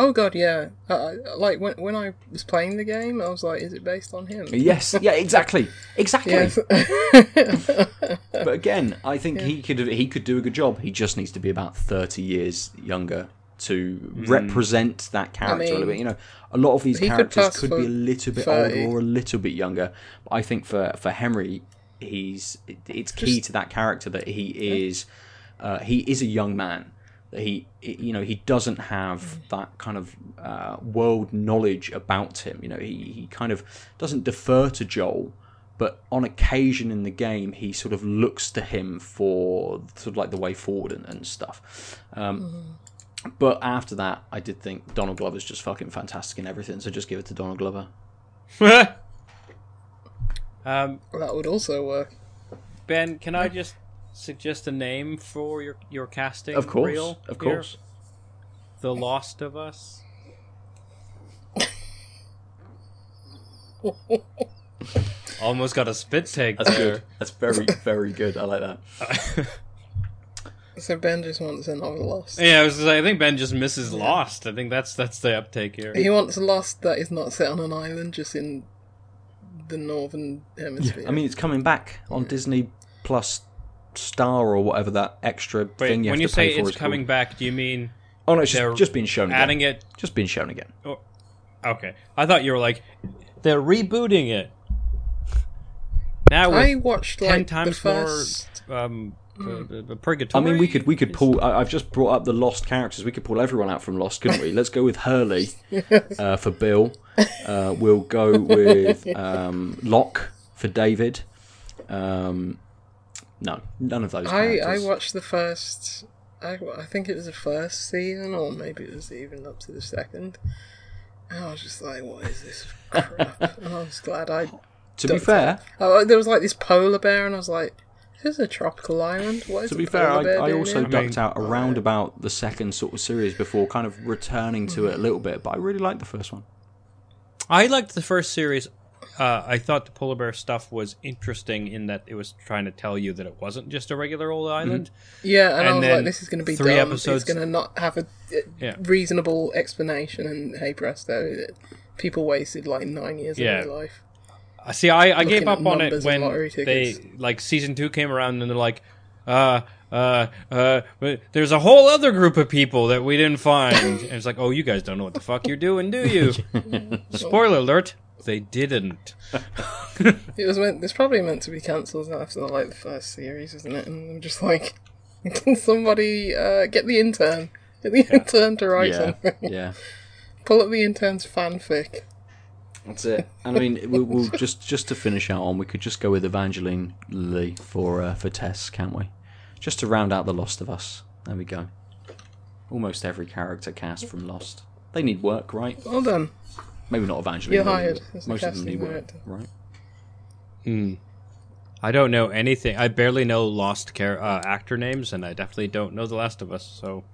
Oh god, yeah. Uh, like when when I was playing the game, I was like, is it based on him? Yes, yeah, exactly, exactly. Yes. But again, I think he could he could do a good job. He just needs to be about thirty years younger to represent that character a little mean, bit. You know, a lot of these he could characters could, be a little bit 30. older or a little bit younger. But I think for for Henry, he's it's key Just- to that character that he is uh, he is a young man. That he you know he doesn't have that kind of uh, world knowledge about him. You know, he he kind of doesn't defer to Joel but on occasion in the game he sort of looks to him for sort of like the way forward and, and stuff. Um, but after that i did think donald glover's just fucking fantastic in everything so just give it to donald glover. Um, that would also work. Ben, can I just suggest a name for your your casting? of course reel of here? course The Lost of Us. Almost got a spit take that's there. good that's very very good i like that So Ben just wants another Lost. Yeah, I was. I think Ben just misses Lost. I think that's that's the uptake here. He wants a Lost that is not set on an island, just in the northern hemisphere. i mean it's coming back on disney plus star or whatever that extra Wait, thing you when have you to pay say for it's is coming called- back, do you mean oh no it's they're just, just being shown again adding it? just being shown again Oh, okay, I thought you were like they're rebooting it. Now I with watched ten like the times first. more um, the, the purgatory. I mean, we could we could pull. I, I've just brought up the Lost characters. We could pull everyone out from Lost, couldn't we? Let's go with Hurley uh, for Bill. Uh, we'll go with um, Locke for David. Um, no, none of those. I, Characters. I watched the first. I, I think it was the first season, or maybe it was even up to the second. And I was just like, "What is this crap?" and I was glad I. to be fair, oh, oh, there was like this polar bear, and I was like, "Is this a tropical island? What is to a be fair, I, I also here?" ducked mean- out around about the second sort of series before kind of returning to it a mm-hmm. little bit. But I really liked the first one. I liked the first series. Uh, I thought the polar bear stuff was interesting in that it was trying to tell you that it wasn't just a regular old island. Yeah, and, I And was then like, "This is going to be three dumb. episodes- It's going to not have a, a Yeah. reasonable explanation." And hey, presto, people wasted like nine years Yeah. of their life. Uh, See, I, I gave up on it when they like season two came around and they're like, uh, uh, uh, but there's a whole other group of people that we didn't find. and it's like, oh, you guys don't know what the fuck you're doing, do you? Spoiler alert: they didn't. It was meant. It's probably meant to be cancelled after like the first series, isn't it? And I'm just like, can somebody uh, get the intern? Get the intern to write Yeah, something. yeah. Pull up the intern's fanfic. That's it. And I mean, we'll, we'll just just to finish out on, we could just go with Evangeline Lee for uh, for Tess, can't we? Just to round out the Lost of Us. There we go. Almost every character cast from Lost. They need work, right? Well done. Maybe not Evangeline. You're hired but as the Most of them casting need work, director. right? Hmm. I don't know anything. I barely know Lost char- uh, actor names, and I definitely don't know The Last of Us. So,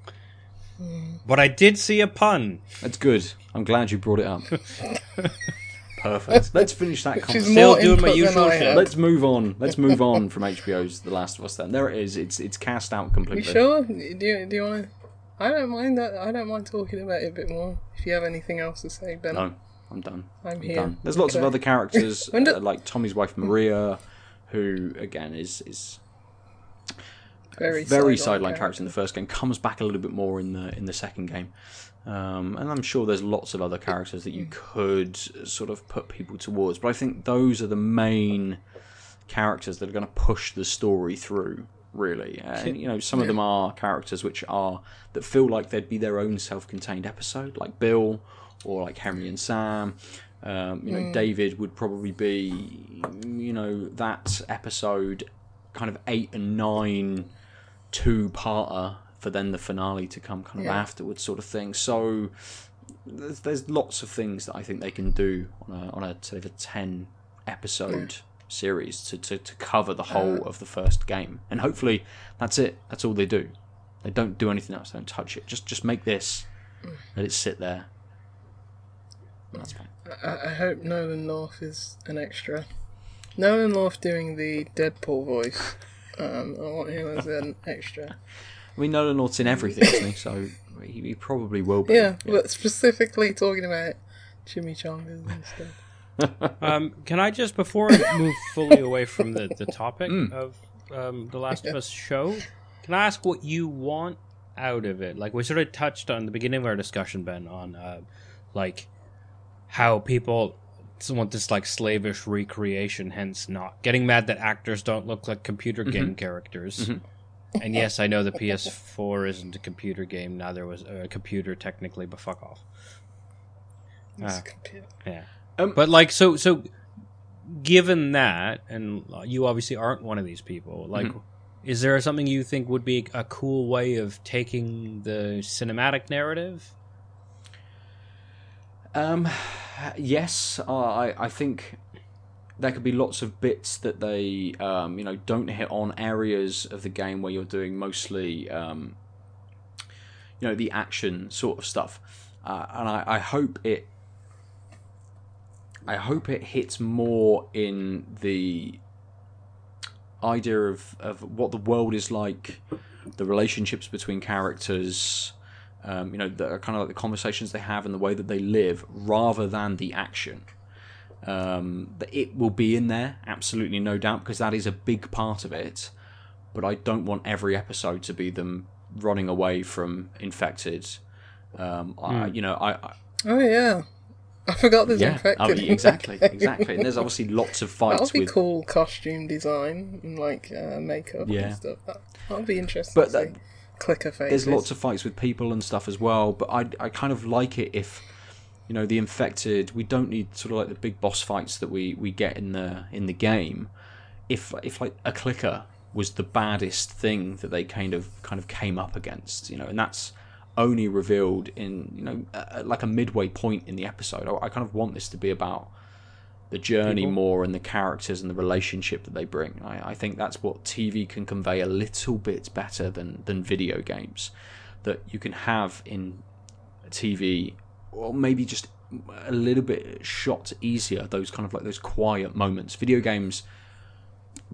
but I did see a pun. That's good. I'm glad you brought it up. Perfect. Let's finish that conversation. Still doing my input usual shit. Let's move on. Let's move on from HBO's The Last of Us. Then there it is. It's it's cast out completely. You sure? Do you, do you want to? I don't mind that. I don't mind talking about it a bit more. If you have anything else to say, Ben, No, I'm done. I'm I'm here. done. There's lots of other characters, do- uh, like Tommy's wife Maria, who again is is very very sideline sideline character in the first game, comes back a little bit more in the in the second game. Um, and I'm sure there's lots of other characters that you could sort of put people towards, but I think those are the main characters that are going to push the story through. Really, and you know, some of them are characters which are that feel like they'd be their own self-contained episode, like Bill or like Henry and Sam. Um, you know, David would probably be, you know, that episode, kind of eight and nine, two-parter for then the finale to come kind of Yeah. afterwards, sort of thing. So there's, there's lots of things that I think they can do on a on a sort of a ten episode series to, to, to cover the whole of the first game, and hopefully that's it. That's all they do. They don't do anything else. They don't touch it. Just just make this. Let it sit there. That's fine. I, I hope Nolan North is an extra. Nolan North doing the Deadpool voice. Um, I want him as an extra. I mean, Nolan North's in everything, isn't he? So he, he probably will be. Yeah, but specifically talking about Jimmy chimichangas and stuff. Um, can I just, before I move fully away from the, the topic Hmm. of um, The Last of Us show, can I ask what you want out of it? Like, we sort of touched on the beginning of our discussion, Ben, on uh, like how people want this like slavish recreation, hence not getting mad that actors don't look like computer Mm-hmm. game characters. And yes, I know the PS4 isn't a computer game. Neither was a computer technically, but fuck off. It's Ah. a computer. Yeah. Um, but like so so given that and you obviously aren't one of these people like Mm-hmm. is there something you think would be a cool way of taking the cinematic narrative? Um, yes, I I think there could be lots of bits that they um, you know don't hit on areas of the game where you're doing mostly um, you know the action sort of stuff, uh, and I, I hope it I hope it hits more in the idea of, of what the world is like, the relationships between characters, um, you know, the kind of like the conversations they have and the way that they live, rather than the action. Um, that it will be in there, absolutely no doubt, because that is a big part of it. But I don't want every episode to be them running away from infected. Um, I, you know, I, I Oh yeah, I forgot there's Yeah, infected. oh, in exactly, game. exactly. And there's obviously lots of fights. That'll be with. cool costume design and like uh, makeup Yeah. and stuff. That, that'll be interesting. But that- clicker faces. There's lots of fights with people and stuff as well. But I, I kind of like it if, you know, the infected. We don't need sort of like the big boss fights that we, we get in the in the game. If if like a clicker was the baddest thing that they kind of kind of came up against, you know, and that's only revealed in you know uh, like a midway point in the episode. I, I kind of want this to be about the journey People. more and the characters and the relationship that they bring. I, I think that's what TV can convey a little bit better than than video games. That you can have in TV, or maybe just a little bit shot easier. Those kind of like those quiet moments. Video games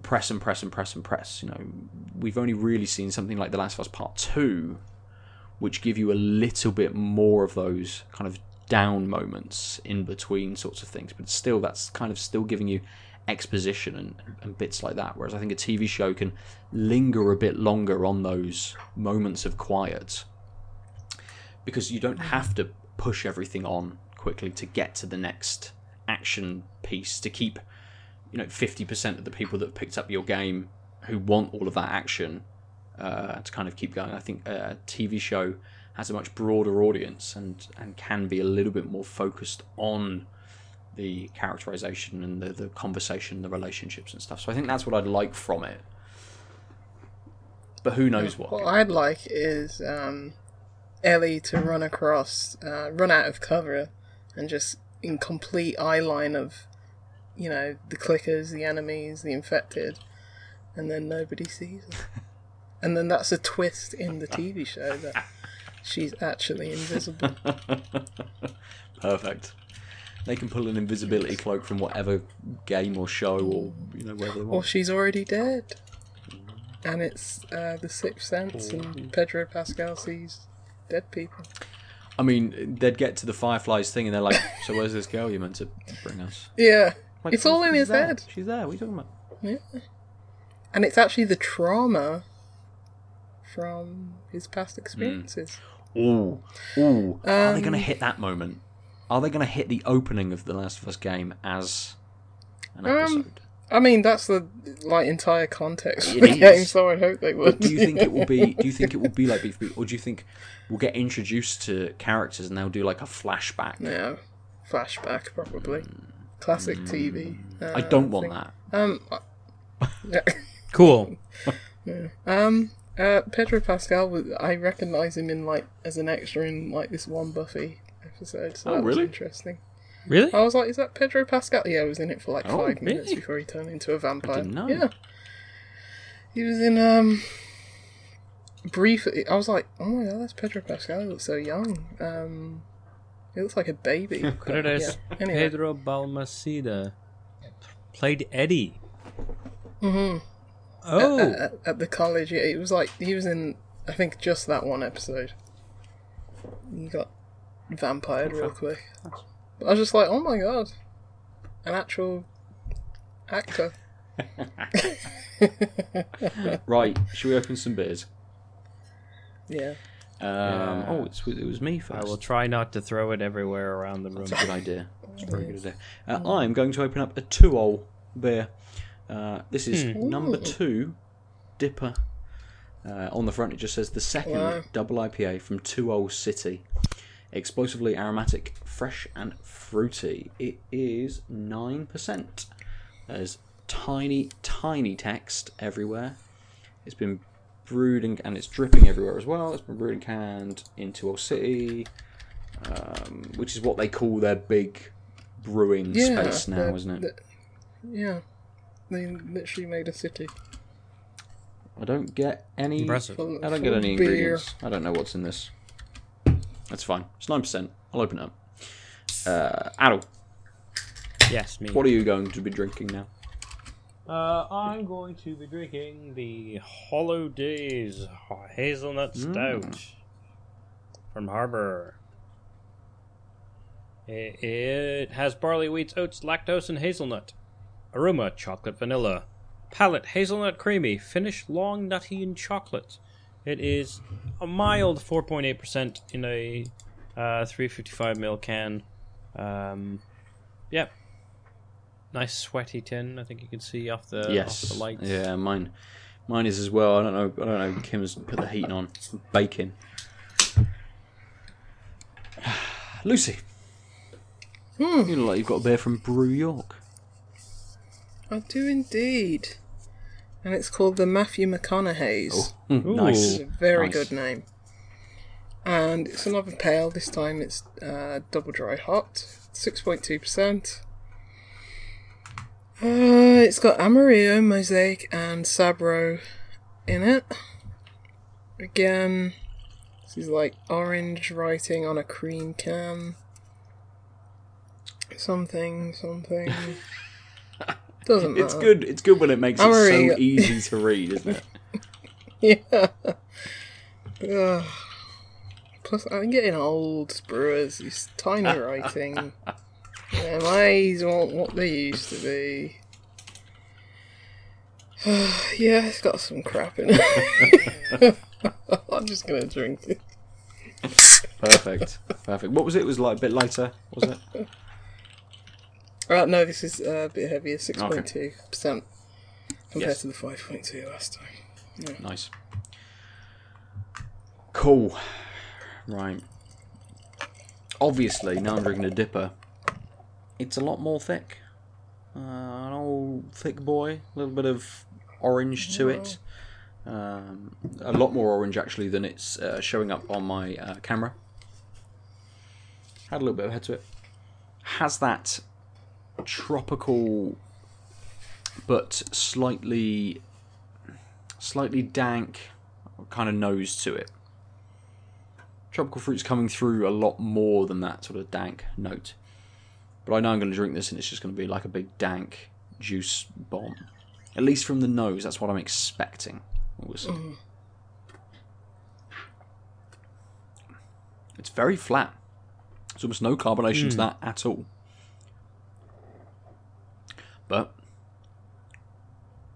press and press and press and press. You know, we've only really seen something like The Last of Us Part Two, which give you a little bit more of those kind of down moments in between sorts of things. But still, that's kind of still giving you exposition and, and bits like that. Whereas I think a TV show can linger a bit longer on those moments of quiet because you don't mm. have to push everything on quickly to get to the next action piece to keep you know 50% of the people that have picked up your game who want all of that action uh, to kind of keep going. I think a TV show has a much broader audience and and can be a little bit more focused on the characterization and the, the conversation, the relationships and stuff. So I think that's what I'd like from it. But who knows what? What I'd like is um, Ellie to run across, uh, run out of cover, and just in complete eye line of, you know, the clickers, the enemies, the infected, and then nobody sees her. and then that's a twist in the TV show that she's actually invisible. Perfect. They can pull an invisibility cloak from whatever game or show or you know wherever they or she's already dead. And it's uh, the Sixth Sense, and Pedro Pascal sees dead people. I mean, they'd get to the Fireflies thing and they're like, "So where's this girl you meant to bring us?" Yeah, Like, it's all in his there. head. She's there. What are you talking about? Yeah. And it's actually the trauma from his past experiences. Ooh, ooh. Are they Um, going to hit that moment? Are they going to hit the opening of the Last of Us game as an Um, episode? I mean, that's the like entire context of the is. game, so I hope they would. But do you think it will be? Do you think it will be like Beef Beef, or do you think we'll get introduced to characters and they'll do like a flashback? no, flashback probably. Classic TV. Uh, Mm. I don't want thing. that. Um, yeah. Cool. um, uh, Pedro Pascal. was- I recognise him in like as an extra in like this one Buffy episode. So Oh, that really? was interesting. Really? I was like, is that Pedro Pascal? Yeah, he was in it for like Oh, five minutes before he turned into a vampire. didn't know. Yeah. He was in um briefly I was like, Oh my god, that's Pedro Pascal, he looks so young. Um he looks like a baby. Credits Yeah, anyway. Pedro Balmaceda played Eddie. Mm-hmm. Oh, At, at the college, yeah, he was like he was in I think just that one episode. He got vampired real quick. But I was just like, Oh my god. An actual actor. Right, should we open some beers? Yeah. Um, Oh, it's, it was me first. I will try not to throw it everywhere around the room. That's a good idea. That's a very good idea. Uh, I'm going to open up a To Øl beer. Uh, this is number two, Dipper. Uh, on the front, it just says the second Wow. double IPA from To Øl City. Explosively aromatic, fresh and fruity. It is nine percent. There's tiny, tiny text everywhere. It's been brewed and, and it's dripping everywhere as well. It's been brewed and canned in To Øl City um, which is what they call their big brewing Yeah. space now, the- isn't it? the- yeah. They literally made a city. I don't get any. Impressive. I don't get any beer. ingredients. I don't know what's in this. That's fine. It's nine percent. I'll open it up. Uh, Adel, Yes, me. what are you going to be drinking now? Uh, I'm going to be drinking the Hollow Days Hazelnut Stout from Harbor. It, it has barley, wheats, oats, lactose, and hazelnut. Aroma chocolate vanilla. Palate hazelnut creamy. Finish long, nutty, and chocolate. It is a mild 4.8% in a uh, 355ml can. Um, yeah. Nice sweaty tin. I think you can see off the yes. off the lights. Yeah, mine, mine is as well. I don't know. I don't know. Kim's put the heating on. It's baking. Lucy, Hmm. you look like you've got a beer from Brew York. I do indeed. And it's called the Matthew McConaughey's. Mm, nice. Very Nice. good name. And it's another pale. This time it's uh, double dry hopped, six point two percent. Uh, it's got Amarillo, Mosaic, and Sabro in it. Again, this is like orange writing on a cream can. Something, something. Doesn't matter. It's good. It's good when it makes it Amarillo. so easy to read, isn't it? Yeah. Ugh. Plus, I'm getting old, brewers. These tiny writing. yeah, my eyes aren't what they used to be. yeah, it's got some crap in it. I'm just gonna drink it. Perfect. Perfect. What was it? It was like a bit lighter, was it? Uh, no, this is uh, a bit heavier, 6.2% compared Yes. to the 5.2 last time. Nice. Cool. Right. Obviously, now I'm drinking a dipper. It's a lot more thick. Uh, an old thick boy. A little bit of orange to it. Um, a lot more orange actually than it's uh, showing up on my uh, camera. Had a little bit of head to it. Has that tropical, but slightly slightly dank kind of nose to it. Tropical fruit's coming through a lot more than that sort of dank note. But I know I'm going to drink this and it's just going to be like a big dank juice bomb. At least from the nose, that's what I'm expecting. We'll see. Mm. It's very flat. There's almost no carbonation to mm. that at all. But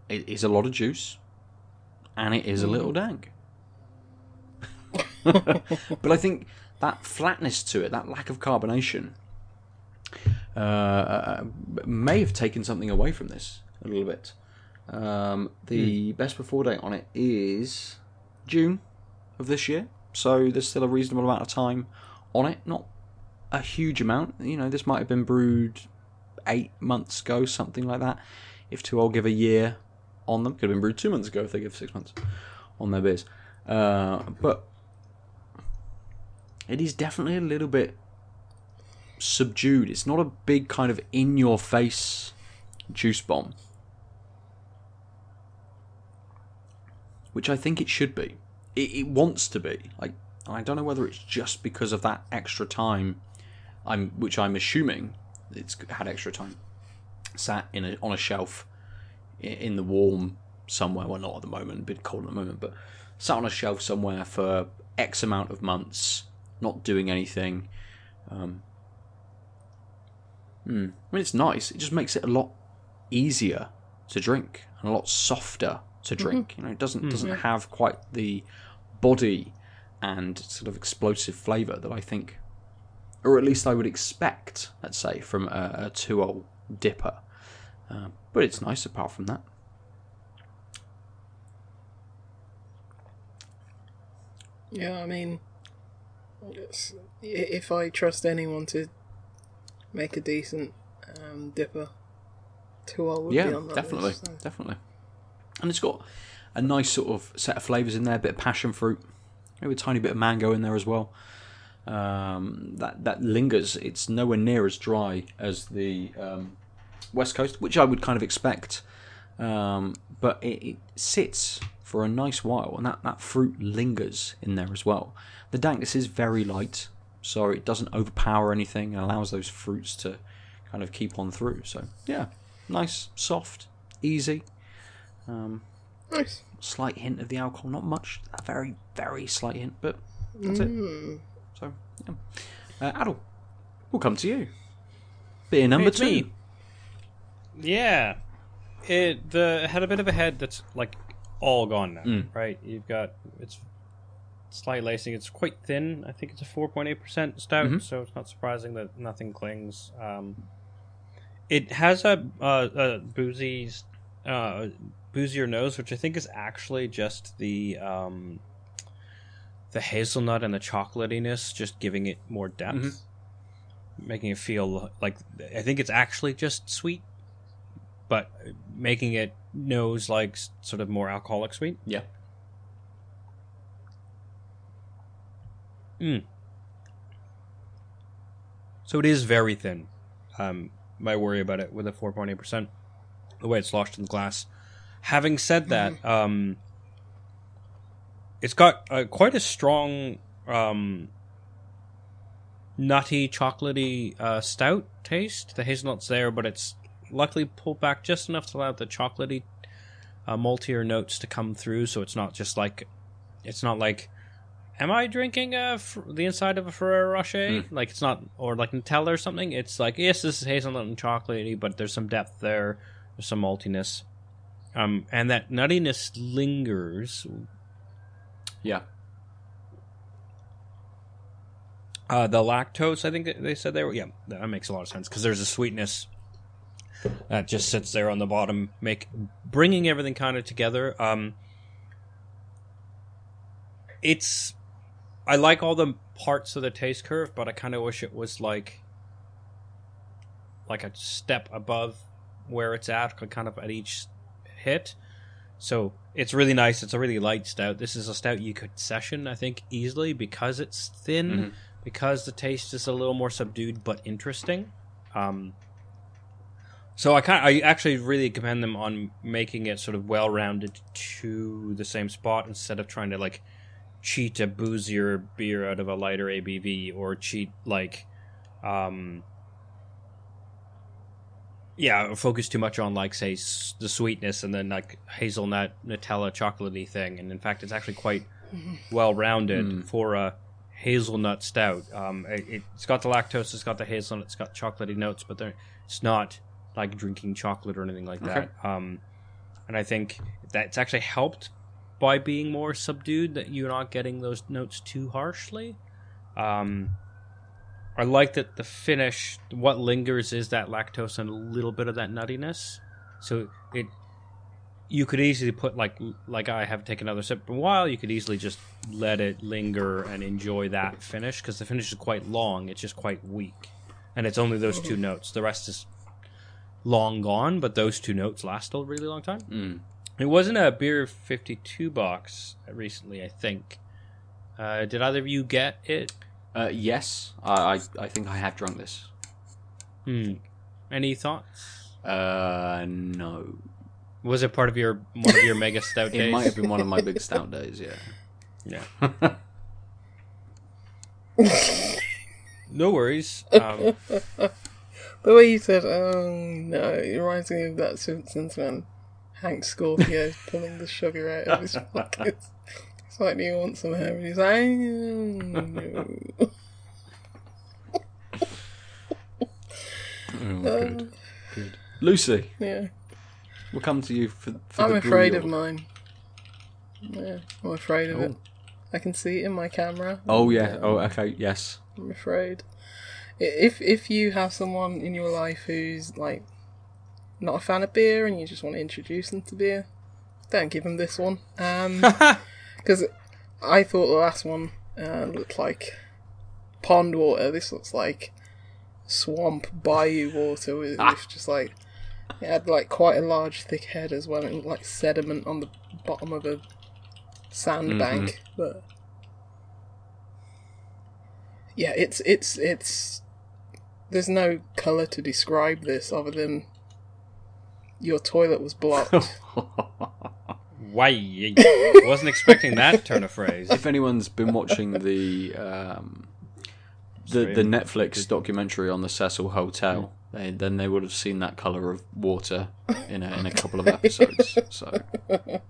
it is a lot of juice and it is a little dank. but I think that flatness to it, that lack of carbonation, uh, uh, may have taken something away from this a little bit. Um, the best before date on it is June of this year, so there's still a reasonable amount of time on it. Not a huge amount. You know, this might have been brewed eight months ago, something like that. If To Øl give a year on them, could have been brewed two months ago if they give six months on their beers. Uh, but it is definitely a little bit subdued. It's not a big kind of in your face juice bomb, which I think it should be. It, it wants to be. Like I don't know whether it's just because of that extra time. I'm, which I'm assuming it's had extra time sat in a, on a shelf in the warm somewhere. Well, not at the moment, a bit cold at the moment, but sat on a shelf somewhere for X amount of months, not doing anything. Um, hmm. I mean, it's nice. It just makes it a lot easier to drink and a lot softer to drink. You know, it doesn't doesn't have quite the body and sort of explosive flavour that I think, or at least I would expect, let's say, from a, a To Øl dipper. Um, but it's nice apart from that. Yeah, I mean, if I trust anyone to make a decent um, dipper, To Øl would be yeah, on that definitely, list, so. definitely. And it's got a nice sort of set of flavours in there, a bit of passion fruit, maybe a tiny bit of mango in there as well. Um, that that lingers. It's nowhere near as dry as the um, West Coast, which I would kind of expect. Um, but it, it sits for a nice while, and that, that fruit lingers in there as well. The dankness is very light, so it doesn't overpower anything and allows those fruits to kind of keep on through. So yeah, nice, soft, easy. Um, Nice. slight hint of the alcohol, not much, a very very slight hint, but that's it. Mm. So yeah, uh, Adel, we'll come to you. Beer number It's two. me. Yeah, it the it had a bit of a head that's like all gone now, Mm. right? You've got it's slight lacing. It's quite thin. I think it's a 4.8% stout, Mhm. so it's not surprising that nothing clings. Um, it has a, a, a boozy, uh, boozier nose, which I think is actually just the um, the hazelnut and the chocolatiness, just giving it more depth, Mhm. making it feel like I think it's actually just sweet, but making it nose like sort of more alcoholic sweet. Yeah. So it is very thin. Um, my worry about it with a 4.8%, the way it's lodged in the glass. Having said that, um, it's got uh, quite a strong um, nutty, chocolatey uh, stout taste. The hazelnut's there, but it's luckily pulled back just enough to allow the chocolatey, uh, maltier notes to come through. So it's not just like, it's not like am I drinking a the inside of a Ferrero Rocher? Like it's not, or like Nutella or something. It's like yes, this is hazelnut and chocolatey, but there's some depth there. There's some maltiness, um, and that nuttiness lingers. Yeah. Uh, the lactose, I think they said they were. Yeah, that makes a lot of sense because there's a sweetness that just sits there on the bottom, make bringing everything kind of together. Um, it's I like all the parts of the taste curve, but I kind of wish it was like like a step above where it's at, kind of at each hit. So it's really nice. It's a really light stout. This is a stout you could session, I think, easily because it's thin, Mhm. because the taste is a little more subdued but interesting. Um, so I kind I actually really commend them on making it sort of well rounded to the same spot instead of trying to like cheat a boozier beer out of a lighter ABV or cheat like um yeah focus too much on like say s- the sweetness and then like hazelnut Nutella chocolatey thing and in fact it's actually quite well rounded Mm. for a hazelnut stout um it, it's got the lactose it's got the hazelnut it's got chocolatey notes but it's not like drinking chocolate or anything like Okay. that um and I think that's actually helped by being more subdued that you're not getting those notes too harshly. Um, I like that the finish, what lingers is that lactose and a little bit of that nuttiness. So it, you could easily put like like I have taken another sip for a while. You could easily just let it linger and enjoy that finish because the finish is quite long. It's just quite weak, and it's only those two notes. The rest is long gone, but those two notes last a really long time. Mm. It wasn't a Beer52 box recently, I think. Uh, did either of you get it? Uh, yes, I, I I think I have drunk this. Hmm. Any thoughts? Uh, no. Was it part of your one of your mega stout days? It might have been one of my big stout days. Yeah. Yeah. No worries. Um, The way you said, oh no, it reminds me of that Simpsons when Hank Scorpio pulling the sugar out of his pockets. It's like, do you want some hair? And he's like, oh, no. Oh, good. Good. Lucy, Yeah, we'll come to you for. for I'm the afraid of mine. Yeah, I'm afraid of it. Oh. I can see it in my camera. Oh yeah. Oh okay. Yes. I'm afraid. If if you have someone in your life who's like not a fan of beer and you just want to introduce them to beer, don't give them this one. Um, because I thought the last one uh, looked like pond water. This looks like swamp bayou water with, with just like it had like quite a large thick head as well. It looked like sediment on the bottom of a sandbank, but yeah, it's it's it's. There's no color to describe this other than your toilet was blocked. why? Wasn't expecting that turn of phrase. if anyone's been watching the um, the the Netflix documentary on the Cecil Hotel, they, then they would have seen that color of water in a, in a couple of episodes. So, that,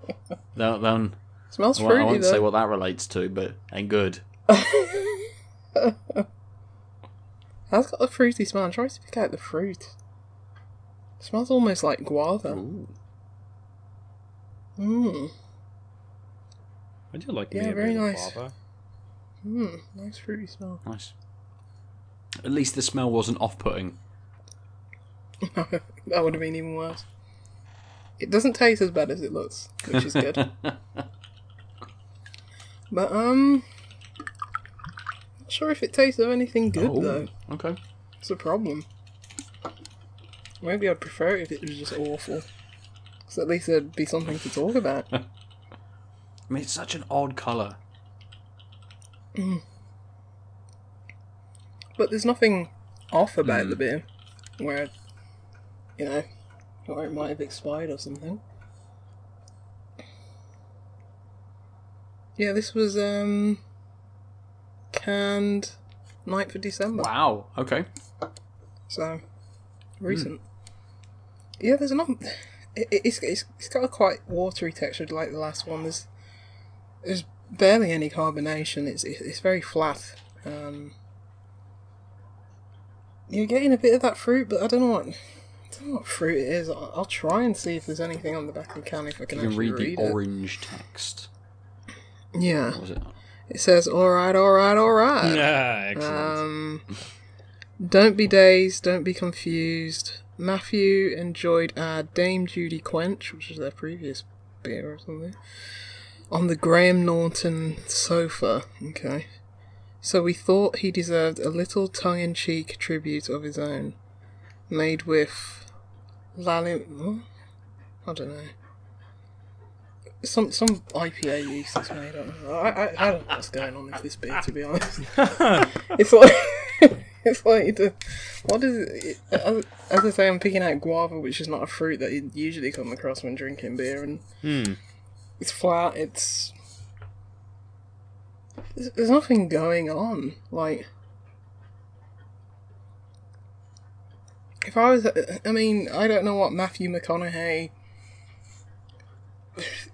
that, Smells well, I won't though. say what that relates to, but ain't good. That's got a fruity smell. I'm trying to pick out the fruit. smells almost like guava. Ooh. Mmm. I do like Yeah, very nice. guava. Nice fruity smell. Nice. At least the smell wasn't off-putting. that would have been even worse. It doesn't taste as bad as it looks, which is good. but um, not sure if it tastes of anything good Oh, though. okay. It's a problem. Maybe I'd prefer it if it was just awful. Because at least there'd be something to talk about. I mean, it's such an odd colour. But there's nothing off about Mm. the beer. Where, you know, or it might have expired or something. Yeah, this was um canned 9th of December. Wow. Okay. So recent. Yeah, there's not. It, it's, it's it's got a quite watery texture like the last one. There's there's barely any carbonation. It's it's, it's very flat. Um, you're getting a bit of that fruit, but I don't know what I don't know what fruit it is. I'll, I'll try and see if there's anything on the back of the can if I can, You can actually read the read it. orange text. Yeah, What was it? it says all right, all right, all right. Ah, excellent. Um, don't be dazed, don't be confused. Matthew enjoyed our Dame Judy Quench, which was their previous beer or something, on the Graham Norton sofa. Okay. So we thought he deserved a little tongue in cheek tribute of his own, made with Lalim. I don't know. Some some IPA yeast is made. I don't know. I, I, I don't know what's going on with this beer, to be honest. it's like it's like the, what is it? As, as I say, I'm picking out guava, which is not a fruit that you usually come across when drinking beer, and Hmm. it's flat. It's there's, there's nothing going on. Like if I was, I mean, I don't know what Matthew McConaughey,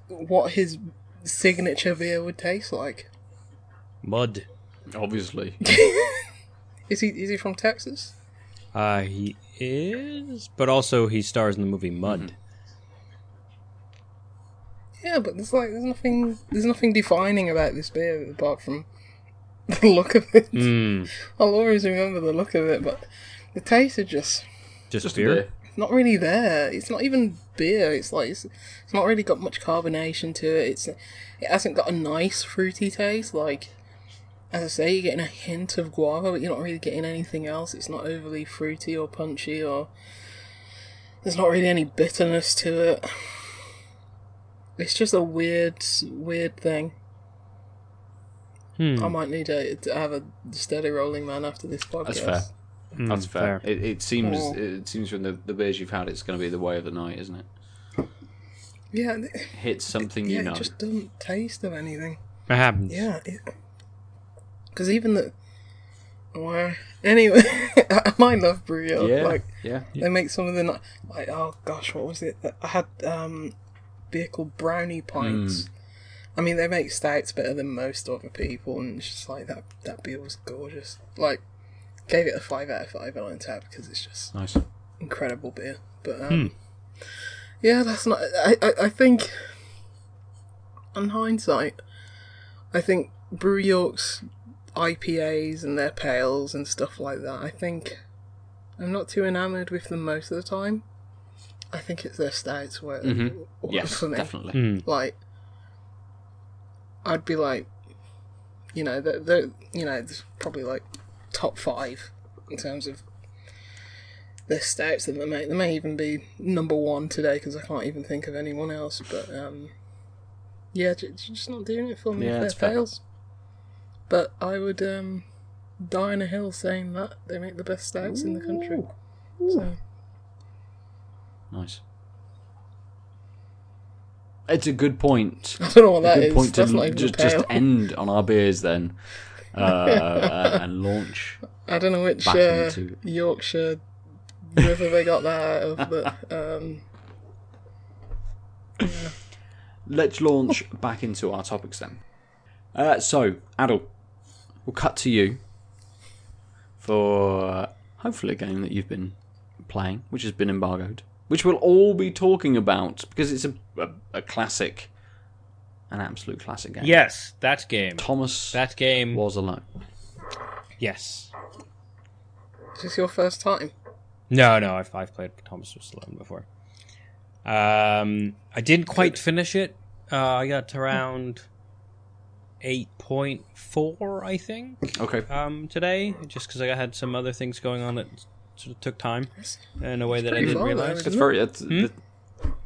what his signature beer would taste like. Mud. Obviously. Is he is he from Texas? Uh, he is, but also he stars in the movie Mud. Yeah, but there's like there's nothing there's nothing defining about this beer apart from the look of it. Hmm. I'll always remember the look of it, but the taste is just Just, Just beer. beer. not really there. It's not even beer. It's like it's, it's not really got much carbonation to it. It's it hasn't got a nice fruity taste. Like as I say, you're getting a hint of guava, but you're not really getting anything else. It's not overly fruity or punchy, or there's not really any bitterness to it. It's just a weird, weird thing. Hmm. I might need to, to have a steady rolling man after this podcast. That's fair. Hmm, That's fair. It, it seems Oh. it seems from the, the beers you've had, it's going to be the way of the night, isn't it? Yeah, th- Hit something yeah, you know. it just doesn't taste of anything. It happens. Yeah, because even the well, anyway, I love Brew York. yeah, Like yeah. they make some of the like oh gosh, what was it? I had um beer called Brownie Pints. I mean, they make stouts better than most other people, and it's just like that. That beer was gorgeous. Like, gave it a five out of five on tap because it's just Nice. incredible beer. But um, yeah, that's not. I, I I think, on hindsight, I think Brew York's IPAs and their pales and stuff like that. I think I'm not too enamoured with them most of the time. I think it's their stouts where Mhm. Yes, for me. definitely. Hmm. Like, I'd be like, you know, they're, they're you know, it's probably like top five in terms of the stouts that they make. They may even be number one today because I can't even think of anyone else. But um, yeah, just not doing it for me. Yeah, if that's they're fair. fails. But I would um, die on a hill saying that they make the best stouts in the country. So Nice. It's a good point. I don't know what A that good is. point to That's even just, pale. just end on our beers then, uh, uh, and launch. I don't know which uh, into- Yorkshire river they got that out of, but um, Let's launch back into our topics then. Uh, so, Adel, we'll cut to you for uh, hopefully a game that you've been playing, which has been embargoed, which we'll all be talking about because it's a, a, a classic an absolute classic game. Yes, that game. Thomas That game. was alone. yes. Is this your first time? No, no, I've, I've played Thomas Was Alone before. Um, I didn't quite finish it. Uh, I got to around eight point four, I think, Okay. um, today, just because I had some other things going on that sort of took time in a way that I didn't far, though, realize. isn't It's it? very. It's, Hmm? it-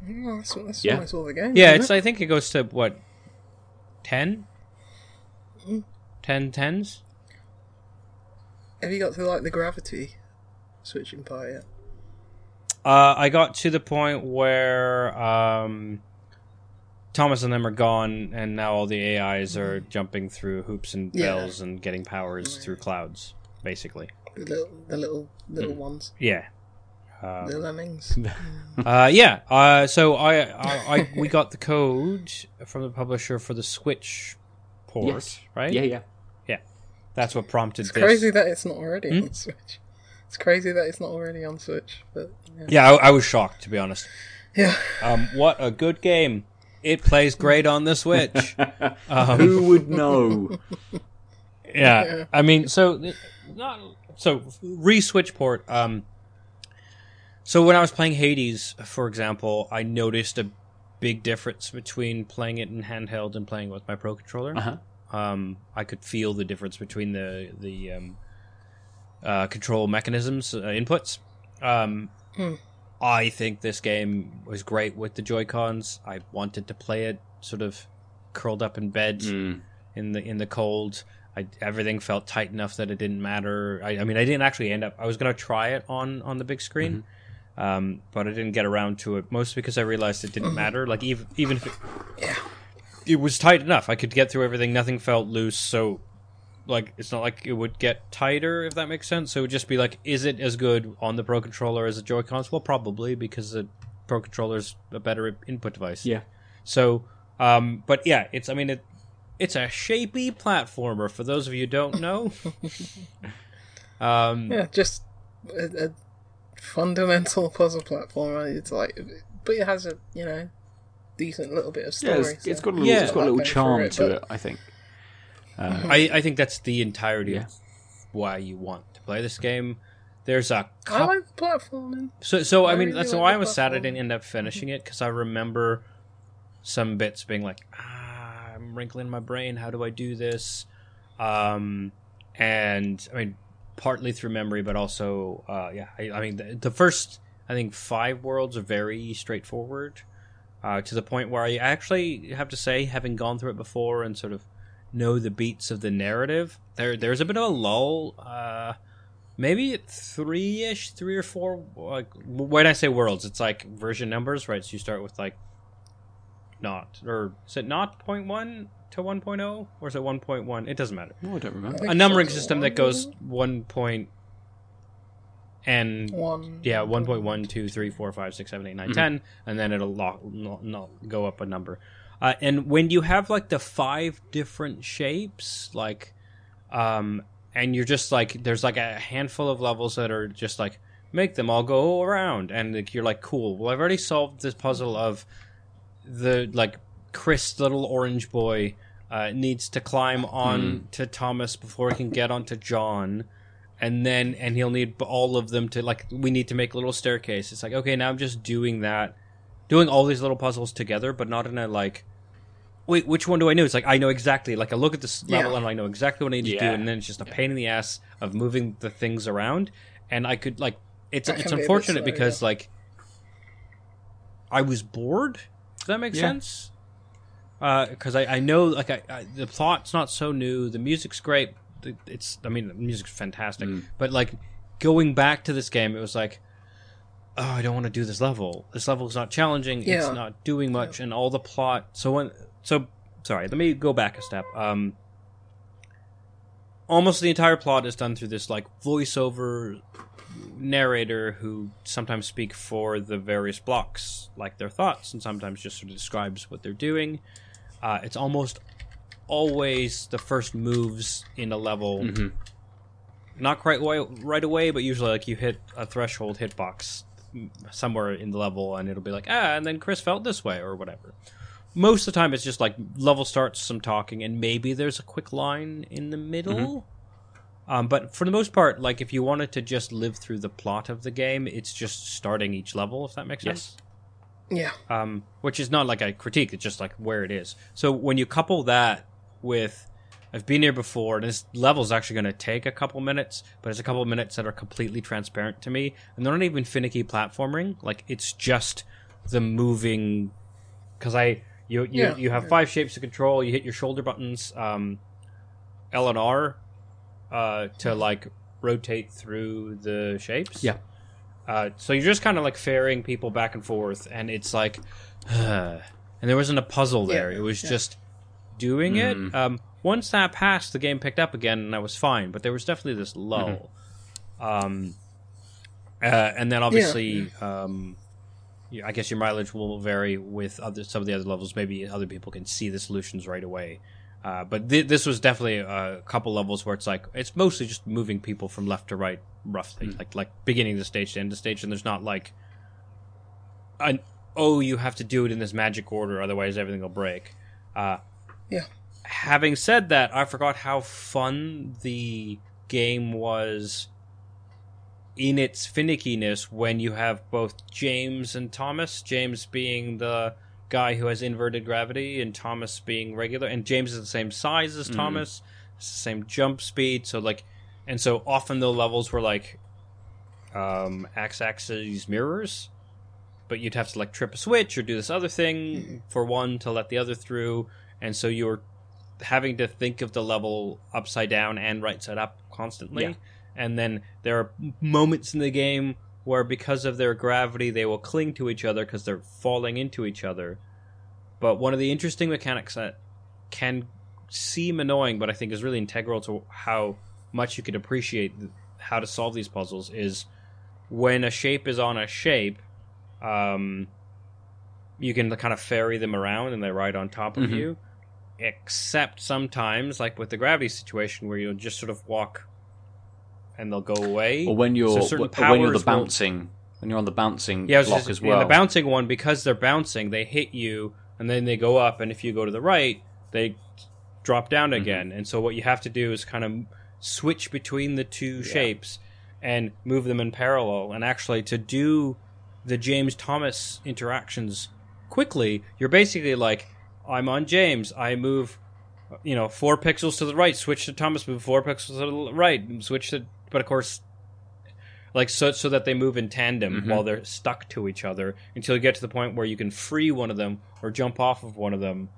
Oh, that's that's Yeah. almost all the game. Yeah, it's. it? I think it goes to what, ten, ten tens. Have you got to like the gravity switching part yet? Uh, I got to the point where um, Thomas and them are gone, and now all the AIs are jumping through hoops and Yeah. bells and getting powers through clouds, basically. The little, the little, little Hmm. ones, Yeah. Uh, the lemmings. uh, yeah. Uh, so I, I, I, we got the code from the publisher for the Switch port, yes. right? Yeah, yeah. Yeah. That's what prompted It's this. crazy that it's not already Hmm? on Switch. It's crazy that it's not already on Switch, but yeah. Yeah, I, I was shocked to be honest. yeah. Um, what a good game! It plays great on the Switch. Um, Who would know? yeah. Yeah. I mean, so not so re switch port. Um, so when I was playing Hades, for example, I noticed a big difference between playing it in handheld and playing with my Pro controller. Uh-huh. Um, I could feel the difference between the the um, uh, control mechanisms uh, inputs. Um, Hmm. I think this game was great with the Joy Cons. I wanted to play it sort of curled up in bed Mm. in the in the cold. I, everything felt tight enough that it didn't matter. I, I mean, I didn't actually end up. I was gonna try it on on the big screen, um, but I didn't get around to it. Mostly because I realized it didn't matter. Like even even if it, Yeah. it was tight enough, I could get through everything. Nothing felt loose. So, like, it's not like it would get tighter if that makes sense. So it would just be like, is it as good on the Pro controller as the Joy Cons? Well, probably because the Pro controller is a better input device. Yeah. So, um, but yeah, it's. I mean, it. It's a shapy platformer. For those of you who don't know, um, Yeah, just a, a fundamental puzzle platformer. It's like, but it has a you know decent little bit of Yeah, story. it's, it's so- got a little, Yeah. it's got a little charm it, to but- it. I think. Uh, I, I think that's the entirety Yeah. of why you want to play this game. There's a I couple. like platforming. So, so I, I mean, really that's like why I was sad I didn't end up finishing it because I remember some bits being like, ah, I'm wrinkling my brain. How do I do this? Um, and I mean, partly through memory, but also, uh, yeah. I, I mean, the, the first, I think, five worlds are very straightforward. Uh, to the point where I actually have to say, having gone through it before and sort of know the beats of the narrative, there there's a bit of a lull. Uh, maybe three ish, three or four. Like when I say worlds, it's like version numbers, right? So you start with like not or is it not point one to one oh, or is it one point one? It doesn't matter. no, I don't remember. think A numbering so. system that goes one point and One. yeah, one point one, two, three, four, five, six, seven, eight, nine, ten, and then it'll lock, not, not go up a number. Uh, and when you have like the five different shapes, like, um, and you're just like, there's like a handful of levels that are just like make them all go around, and like, you're like, cool. Well, I've already solved this puzzle of the like Chris, little orange boy, uh, needs to climb on to Thomas before he can get onto John and then and he'll need all of them to like we need to make a little staircase it's like okay now i'm just doing that doing all these little puzzles together but not in a like wait which one do i know it's like i know exactly like i look at this level Yeah. and i know exactly what i need to do and then it's just a pain in the ass of moving the things around and i could like it's That it's can be a unfortunate slow, because yeah. like i was bored does that make Yeah. sense uh, because I, I know like I, I, the plot's not so new the music's great it's i mean the music's fantastic mm. but like going back to this game it was like oh i don't want to do this level. This level is not challenging it's not doing much and all the plot so when so sorry let me go back a step. Um almost the entire plot is done through this like voiceover narrator who sometimes speak for the various blocks like their thoughts and sometimes just sort of describes what they're doing. Uh, it's almost always the first moves in a level. Mm-hmm. not quite right away but usually like you hit a threshold hitbox somewhere in the level and it'll be like ah and then chris felt this way or whatever most of the time it's just like level starts, some talking, and maybe there's a quick line in the middle. Um, but for the most part, like if you wanted to just live through the plot of the game, it's just starting each level. If that makes sense Yeah. um, which is not like a critique; it's just like where it is. So when you couple that with, I've been here before, and this level is actually going to take a couple minutes, but it's a couple minutes that are completely transparent to me, and they're not even finicky platforming. Like it's just the moving, because I you you Yeah. you have five shapes to control. You hit your shoulder buttons, um, L and R, uh, to like rotate through the shapes. Yeah. Uh, so you're just kind of like ferrying people back and forth, and it's like, and there wasn't a puzzle there. Yeah, it was yeah. just doing it. Um, once that passed, the game picked up again, and I was fine. But there was definitely this lull. Um, uh, and then obviously, um, I guess your mileage will vary with other some of the other levels. Maybe other people can see the solutions right away. Uh, but th- this was definitely a couple levels where it's like it's mostly just moving people from left to right, roughly, like like beginning of the stage to end of stage, and there's not like an oh you have to do it in this magic order, otherwise everything will break. Uh, Yeah. Having said that, I forgot how fun the game was in its finickiness when you have both James and Thomas. James being the guy who has inverted gravity, and Thomas being regular. And James is the same size as Thomas, it's the same jump speed. So like, and so often the levels were like um, x-axis mirrors, but you'd have to like trip a switch or do this other thing for one to let the other through, and so you're having to think of the level upside down and right side up constantly. Yeah. And then there are moments in the game where, because of their gravity, they will cling to each other because they're falling into each other. But one of the interesting mechanics that can seem annoying, but I think is really integral to how much you could appreciate how to solve these puzzles is when a shape is on a shape, um, you can kind of ferry them around and they ride on top of Mhm. you. Except sometimes, like with the gravity situation, where you'll just sort of walk and they'll go away. Or when you're So when you're the powers will- bouncing when you're on the bouncing yeah, block just- as well. the bouncing one, because they're bouncing, they hit you and then they go up, and if you go to the right, they drop down Mm-hmm. again. And so what you have to do is kind of switch between the two shapes and move them in parallel. And actually, to do the James Thomas interactions quickly, you're basically like, I'm on James, I move, you know, four pixels to the right, switch to Thomas, move four pixels to the right, switch to. But of course, like so so that they move in tandem Mhm. while they're stuck to each other until you get to the point where you can free one of them or jump off of one of them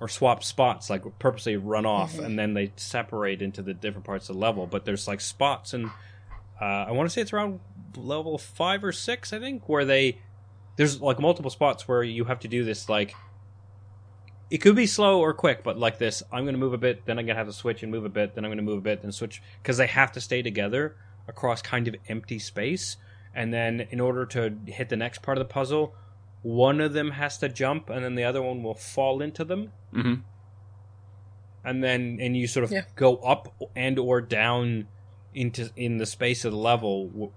or swap spots like purposely run off and then they separate into the different parts of the level but there's like spots and uh, i want to say it's around level five or six i think where they there's like multiple spots where you have to do this like it could be slow or quick but like this i'm going to move a bit then i'm going to have to switch and move a bit then i'm going to move a bit and switch because they have to stay together across kind of empty space. And then in order to hit the next part of the puzzle one of them has to jump and then the other one will fall into them. Hmm and then and you sort of Yeah. go up and or down into in the space of the level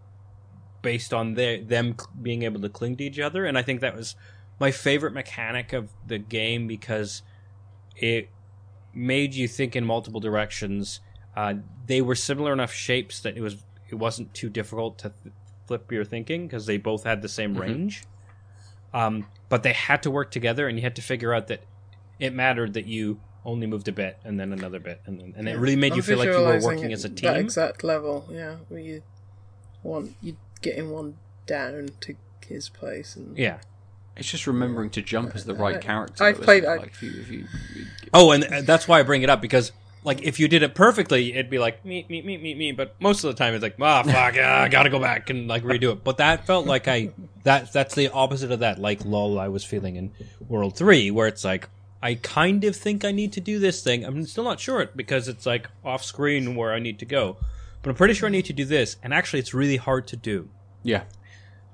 based on their them being able to cling to each other. And i think that was my favorite mechanic of the game because it made you think in multiple directions. Uh, they were similar enough shapes that it was it wasn't too difficult to th- flip your thinking because they both had the same Mhm. range. Um, but they had to work together and you had to figure out that it mattered that you only moved a bit and then another bit and then, and it really made I'm you feel like you were working as a That team. exact level, yeah, where you want you getting one down to his place, and yeah It's just remembering to jump as the right character. I've played- it? I- Like if you, if you, you- oh and uh, that's why i bring it up because like if you did it perfectly it'd be like me me me me me but most of the time it's like ah fuck ah, i gotta go back and like redo it. But that felt like i that that's the opposite of that like lull i was feeling in world 3 where it's like i kind of think i need to do this thing. I'm still not sure it because it's like off screen where i need to go. But i'm pretty sure i need to do this and actually it's really hard to do. Yeah,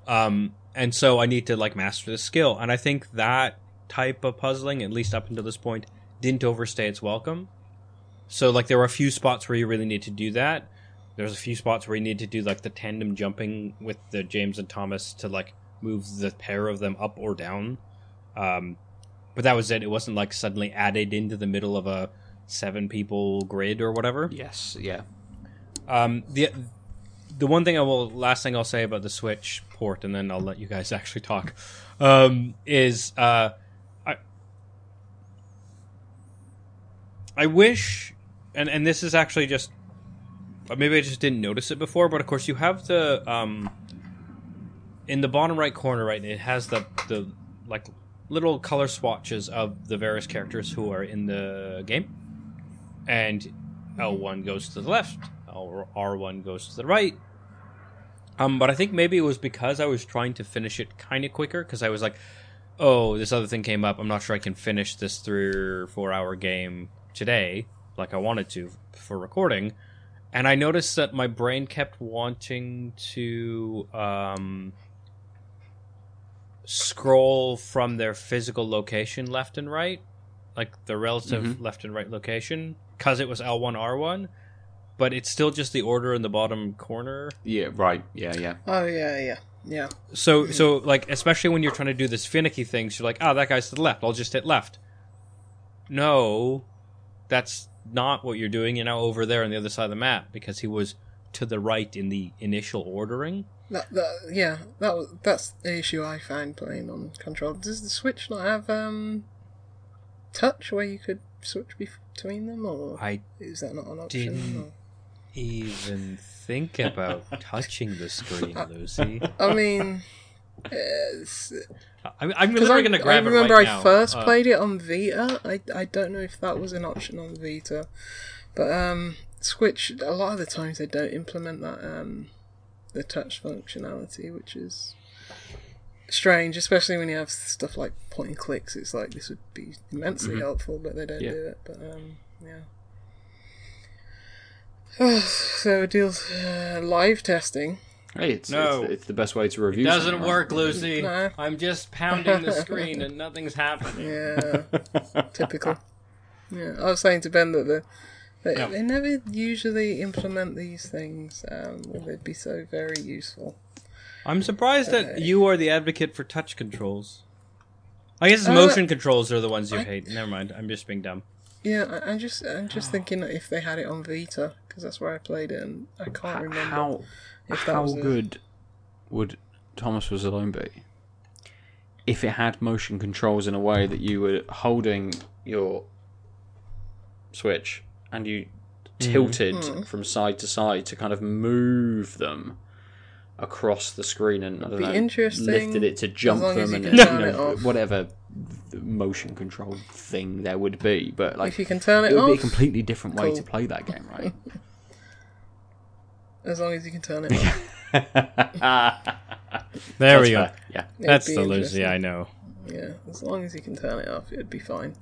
um, and so I need to like master the skill. And I think that type of puzzling, at least up until this point, didn't overstay its welcome. So like there were a few spots where you really need to do that. There's a few spots where you need to do like the tandem jumping with the James and Thomas to like move the pair of them up or down. Um, but that was it. It wasn't like suddenly added into the middle of a seven people grid or whatever. Yes, yeah. Um, the the one thing I will last thing I'll say about the Switch port, and then I'll let you guys actually talk, um, is uh, I I wish, and and this is actually just maybe I just didn't notice it before, but of course you have the um in the bottom right corner, right? It has the the like little color swatches of the various characters who are in the game, and L one goes to the left, R one goes to the right. Um, but I think maybe it was because I was trying to finish it kind of quicker because I was like, "Oh, this other thing came up. I'm not sure I can finish this three or four hour game today, like I wanted to for recording." And I noticed that my brain kept wanting to um, scroll from their physical location left and right, like the relative Mhm. left and right location, because it was L1, R1, but it's still just the order in the bottom corner. Yeah, right. Yeah, yeah. Oh yeah, yeah, yeah. So, so like, especially when you're trying to do this finicky things, you're like, oh, that guy's to the left. I'll just hit left. No, that's not what you're doing. You're now over there on the other side of the map because he was to the right in the initial ordering. That, that yeah, that was that's the issue I find playing on control. Does the Switch not have um touch where you could switch between them, or I is that not an option? Didn't- or- even think about touching the screen, Lucy. I mean, I, I'm Because literally I, going to I grab it remember right I now. first Uh, played it on Vita. I, I don't know if that was an option on Vita, but um, Switch. A lot of the times they don't implement that um, the touch functionality, which is strange, especially when you have stuff like point and clicks. It's like this would be immensely Mhm. helpful, but they don't Yeah. do it. But um, yeah. so it deals uh, live testing. Hey, it's, No. it's, it's the best way to review. It Doesn't something, right? work, Lucy. No. I'm just pounding the screen and nothing's happening. Yeah. Typical. Yeah, I was saying to Ben that the they, Yeah. they never usually implement these things um, they'd be so very useful. I'm surprised that you are the advocate for touch controls. I guess Uh, motion controls are the ones you I- hate. Never mind. I'm just being dumb. Yeah, I, I'm just I'm just thinking that if they had it on Vita because that's where I played it and I can't remember How if that how was a- good would Thomas Was Alone be? If it had motion controls in a way that you were holding your switch and you tilted Mm. from side to side to kind of move them across the screen and I don't Be know, interesting, lifted it to jump them you and you turn it know, whatever. the motion control thing there would be but like if you can turn it, it would be a completely different way to play that game right as long as you can turn it off. There That's we go. fair, yeah it'd That's the Lucy. I know. Yeah, as long as you can turn it off, it'd be fine.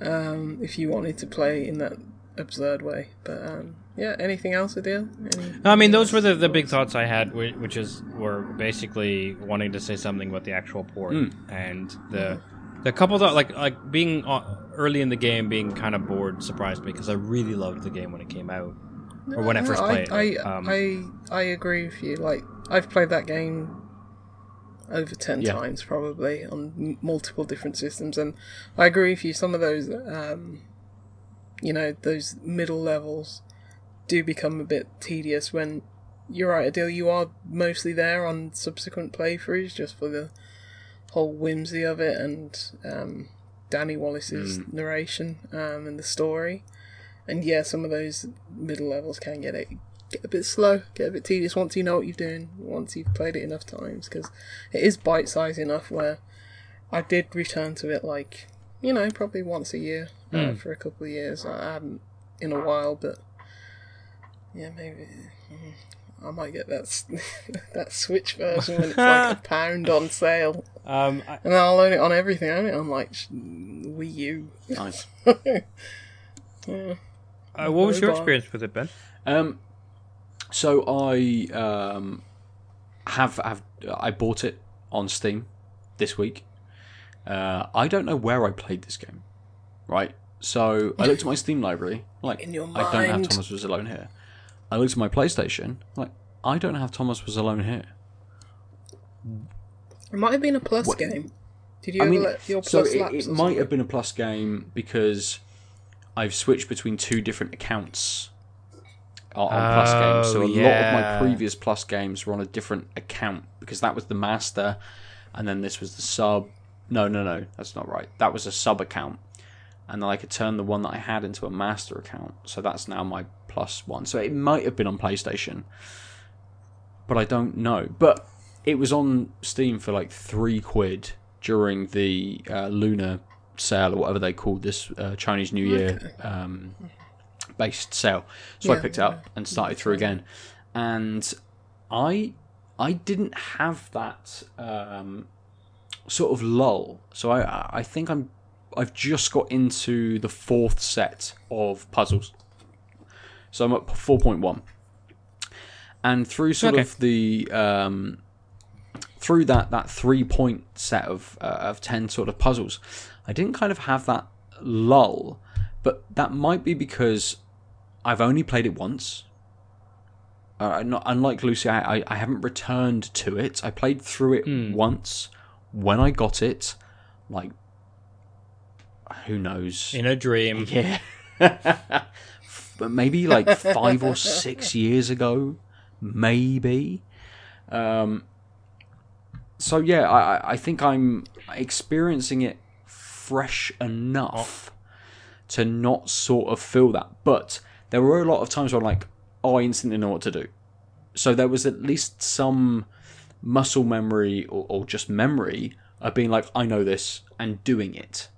Um, if you wanted to play in that absurd way, but um, yeah. Anything else, Adel? Any, I mean, those were the, the big thoughts I had, which is were basically wanting to say something about the actual port Mm. and the the couple that like like being uh, early in the game, being kind of bored surprised me because I really loved the game when it came out or when I first played. I, it. I, Um, I, I agree with you. Like, I've played that game over 10 Yeah. times probably on m- multiple different systems, and I agree with you. Some of those, um, you know, those middle levels do become a bit tedious when you're right, Adel. You are mostly there on subsequent playthroughs just for the whole whimsy of it and um, Danny Wallace's narration um, and the story. And yeah, some of those middle levels can get it get a bit slow, get a bit tedious once you know what you're doing, once you've played it enough times, because it is bite sized enough where I did return to it like you know probably once a year uh, for a couple of years. I hadn't in a while, but yeah, maybe. mm, I might get that that Switch version when it's like a pound on sale, um, I, and then I'll own it on everything. I own it on like sh- Wii U. nice Yeah. uh, what was your experience with it, Ben? Um, so I um, have have I bought it on Steam this week. Uh, I don't know where I played this game, right? So I looked at my Steam library, like In your I don't have. Thomas Was Alone here. I looked at my PlayStation, like I don't have Thomas Was Alone here. It might have been a plus What- game. Did you I ever mean, let your so plus it, it might have been a plus game because I've switched between two different accounts on, on plus oh, games. So a Oh, lot of my previous plus games were on a different account because that was the master, and then this was the sub. No, no, no, that's not right. That was a sub account, and then I could turn the one that I had into a master account. So that's now my plus one. So it might have been on PlayStation, but I don't know. But it was on Steam for like three quid during the uh, Lunar sale or whatever they called this uh, Chinese New Year um, based sale. So I Yeah, picked it up and started through again, and I I didn't have that um, sort of lull. So I I think I'm I've just got into the fourth set of puzzles. So I'm at four point one, and through sort Okay. of the um, through that that three point set of uh, of ten sort of puzzles, I didn't kind of have that lull, but that might be because I've only played it once. Uh, not unlike Lucy, I, I I haven't returned to it. I played through it once when I got it, like who knows In a dream. yeah. But maybe like five or six years ago, maybe. Um, so yeah, I, I- I think I'm experiencing it fresh enough to not sort of feel that. But there were a lot of times where I'm like, oh, I instantly know what to do. So there was at least some muscle memory or, or just memory of being like, I know this and doing it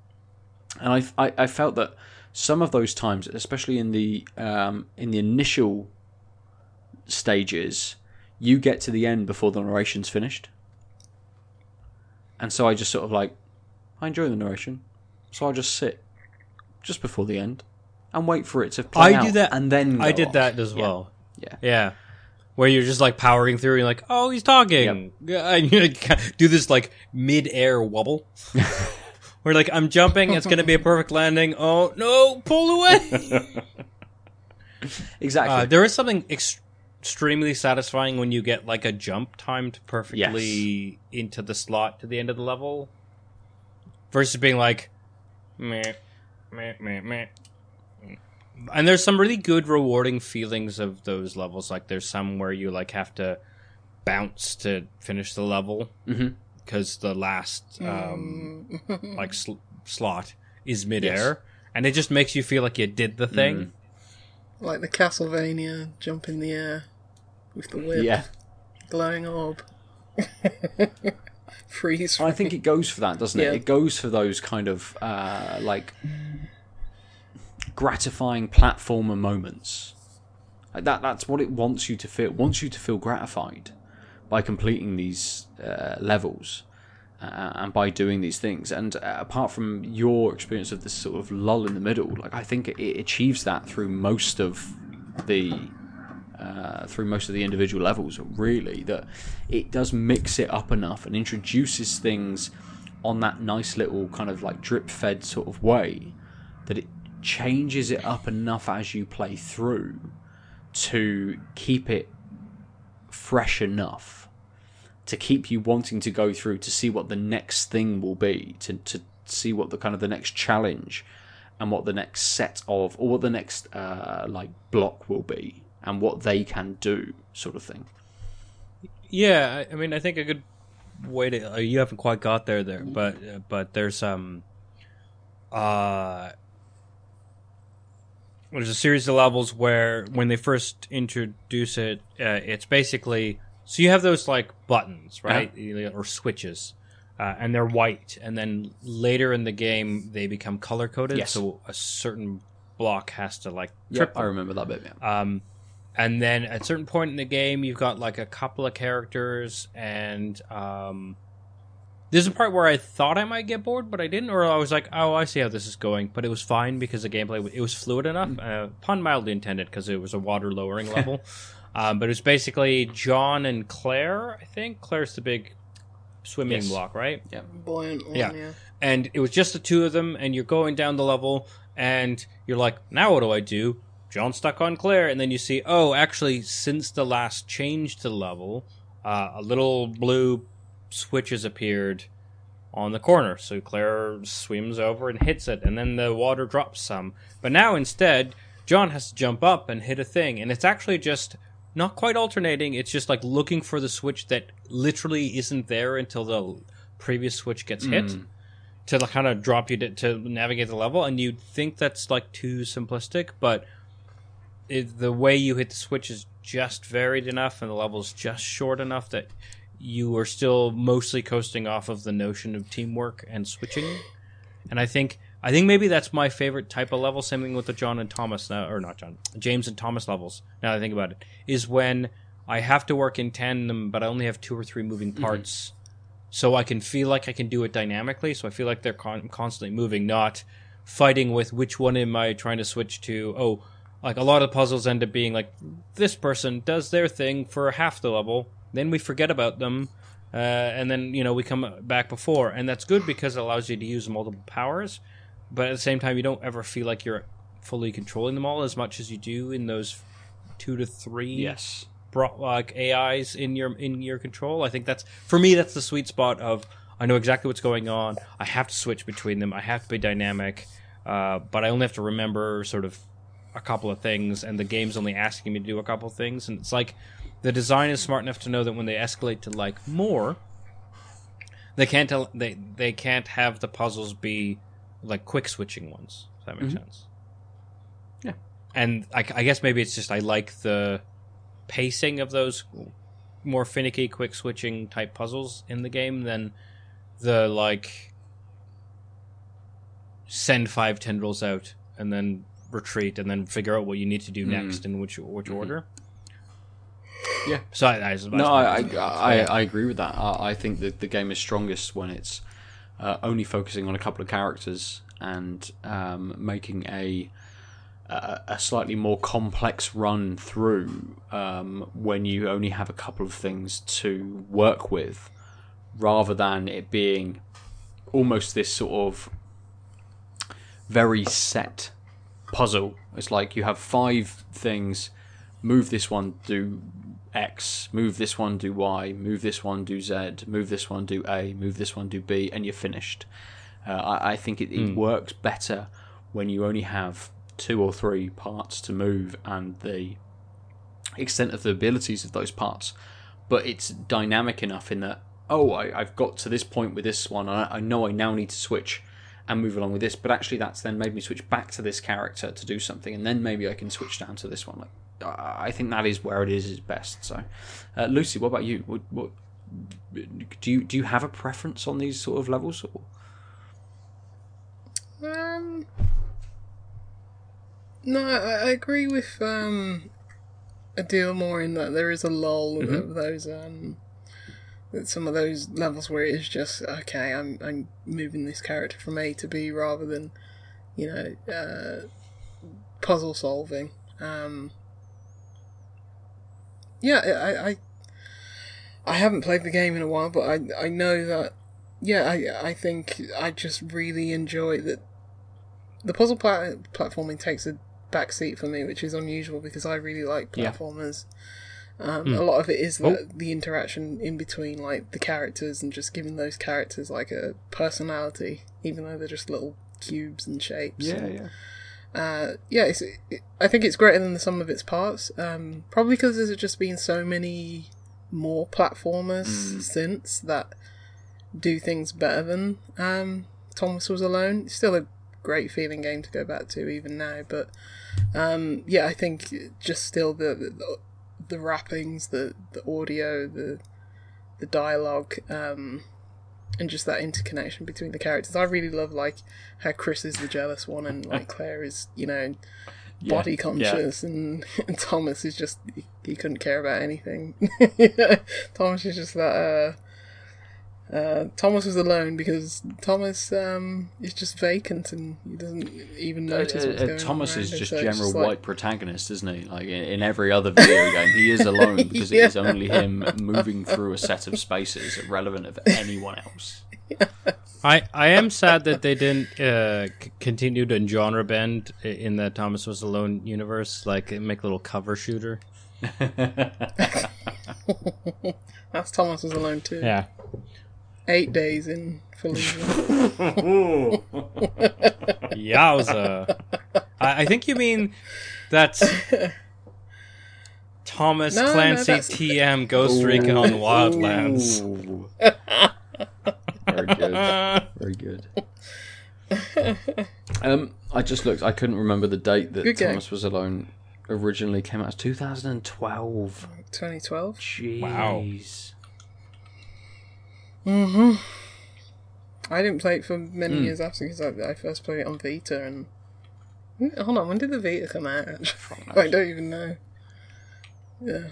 and I, I, I felt that some of those times, especially in the um, in the initial stages, you get to the end before the narration's finished, and so I just sort of like I enjoy the narration, so I'll just sit just before the end and wait for it to play I do that- and then I did that as well. Yeah. Yeah. Where you're just like powering through and you're like, oh, he's talking. Yeah, And you like, do this like mid air wobble. Where like, I'm jumping, it's going to be a perfect landing. Oh, no, pull away. Exactly. Uh, there is something ex- extremely satisfying when you get like a jump timed perfectly into the slot to the end of the level versus being like, meh, meh, meh, meh. And there's some really good rewarding feelings of those levels. Like there's some where you like have to bounce to finish the level Mhm. Because the last um, Mm. like sl- slot is midair, and it just makes you feel like you did the thing. like the Castlevania jump in the air with the whip, yeah. glowing orb. Freeze. I think it goes for that, doesn't it? Yeah. It goes for those kind of uh, like gratifying platformer moments. Like that that's what it wants you to feel. It wants you to feel gratified by completing these uh, levels uh, and by doing these things. And uh, apart from your experience of this sort of lull in the middle, like I think it, it achieves that through most of the uh, through most of the individual levels, really, that it does mix it up enough and introduces things on that nice little kind of like drip fed sort of way that it changes it up enough as you play through to keep it fresh enough to keep you wanting to go through to see what the next thing will be to, to see what the kind of the next challenge and what the next set of or what the next uh, like block will be and what they can do sort of thing. Yeah, I, mean, I think a good way to uh, you haven't quite got there there, but uh, but there's um uh there's a series of levels where when they first introduce it, uh, it's basically so you have those like buttons, right, or switches. Uh, and they're white, and then later in the game they become color coded. Yes. So a certain block has to like yep, triple. I remember that bit yeah. Um, and then at a certain point in the game, you've got like a couple of characters, and um, there's a part where I thought I might get bored, but I didn't, or I was like, "Oh, I see how this is going," but it was fine because the gameplay it was fluid enough. Uh, pun mildly intended because it was a water lowering level, um, but it was basically John and Claire. I think Claire's the big swimming Yes. block, right? Buoyant one, Yeah. yeah. and it was just the two of them, and you're going down the level, and you're like, now what do I do? John stuck on Claire, and then you see, oh, actually, since the last change to the level, uh, a little blue switch has appeared on the corner. So Claire swims over and hits it, and then the water drops some. But now instead, John has to jump up and hit a thing, and it's actually just not quite alternating. It's just like looking for the switch that literally isn't there until the previous switch gets hit hmm. to kind of drop you to, to navigate the level. And you'd think that's like too simplistic, but it, the way you hit the switch is just varied enough, and the level's just short enough that you are still mostly coasting off of the notion of teamwork and switching. And I think I think maybe that's my favorite type of level. Same thing with the John and Thomas, now, or not John, James and Thomas levels. Now that I think about it, is when I have to work in tandem, but I only have two or three moving parts, so I can feel like I can do it dynamically. So I feel like they're con- constantly moving, not fighting with which one am I trying to switch to. Oh, like a lot of puzzles end up being like this person does their thing for half the level, then we forget about them. Uh, and then you know we come back before, and that's good because it allows you to use multiple powers but at the same time, you don't ever feel like you're fully controlling them all as much as you do in those two to three Yes. bro- like AIs in your in your control. I think that's for me that's the sweet spot of I know exactly what's going on. I have to switch between them. I have to be dynamic, uh, but I only have to remember sort of a couple of things, and the game's only asking me to do a couple of things. And it's like the design is smart enough to know that when they escalate to like more, they can't tell, they they can't have the puzzles be like quick switching ones. If that makes mm-hmm. sense. Yeah. And I, I guess maybe it's just I like the pacing of those more finicky, quick switching type puzzles in the game than the like send five tendrils out and then retreat and then figure out what you need to do mm-hmm. next in which which mm-hmm. order. Yeah. So I, I, No, I I, I, I agree with that. I, I think that the game is strongest when it's uh, only focusing on a couple of characters and um, making a a a slightly more complex run through um, when you only have a couple of things to work with, rather than it being almost this sort of very set puzzle. It's like you have five things. Move this one, do X. Move this one, do Y. Move this one, do Z. Move this one, do A. Move this one, do B, and you're finished. Uh, I, I think it, it works better when you only have two or three parts to move and the extent of the abilities of those parts. But it's dynamic enough in that, oh, I, I've got to this point with this one, and I, I know I now need to switch and move along with this. But actually, that's then made me switch back to this character to do something, and then maybe I can switch down to this one. Like, I think that is where it is is best. So, uh, Lucy, what about you? What, what do you do? You have a preference on these sort of levels? Or? Um, no, I, I agree with um, Adel more in that there is a lull of those um, some of those levels where it is just okay. I'm I'm moving this character from A to B rather than you know uh, puzzle solving. Um, yeah, I, I I haven't played the game in a while, but I I know that yeah, I I think I just really enjoy that the puzzle plat- platforming takes a backseat for me, which is unusual because I really like Yeah. platformers. Um, A lot of it is the, Oh. the interaction in between, like the characters, and just giving those characters like a personality, even though they're just little cubes and shapes. and- yeah. Uh, yeah, it's, it, I think it's greater than the sum of its parts. Um, probably because there's just been so many more platformers since that do things better than um, Thomas was alone. It's still a great feeling game to go back to even now, but um, yeah, I think just still the the, the wrappings, the the audio, the the dialogue. Um, and just that interconnection between the characters. I really love like how Chris is the jealous one and like Claire is, you know, body conscious and, and Thomas is just he, he couldn't care about anything. Thomas is just that uh uh, Thomas was alone because Thomas um, is just vacant and he doesn't even notice what's Uh, uh. Thomas is just so it's general like- white protagonist, isn't he? Like in, in every other video game, he is alone because it is only him moving through a set of spaces irrelevant of anyone else. I, I am sad that they didn't uh, c- continue to genre bend in the Thomas Was Alone universe, like make a little cover shooter. That's Thomas was alone too. Yeah. Eight days in Fallujah. Yowza. I, I think you mean that's Thomas No, no, Clancy that's- TM Ghost Recon on Wildlands. Ooh. Very good. Very good. Um, I just looked. I couldn't remember the date that Good game. Thomas Was Alone originally came out. It's 2012. 2012. Jeez. Wow. Mm-hmm. I didn't play it for many Hmm. years after because I, I first played it on Vita and. Hmm, Hold on, when did the Vita come out? Actually? I don't even know. Yeah.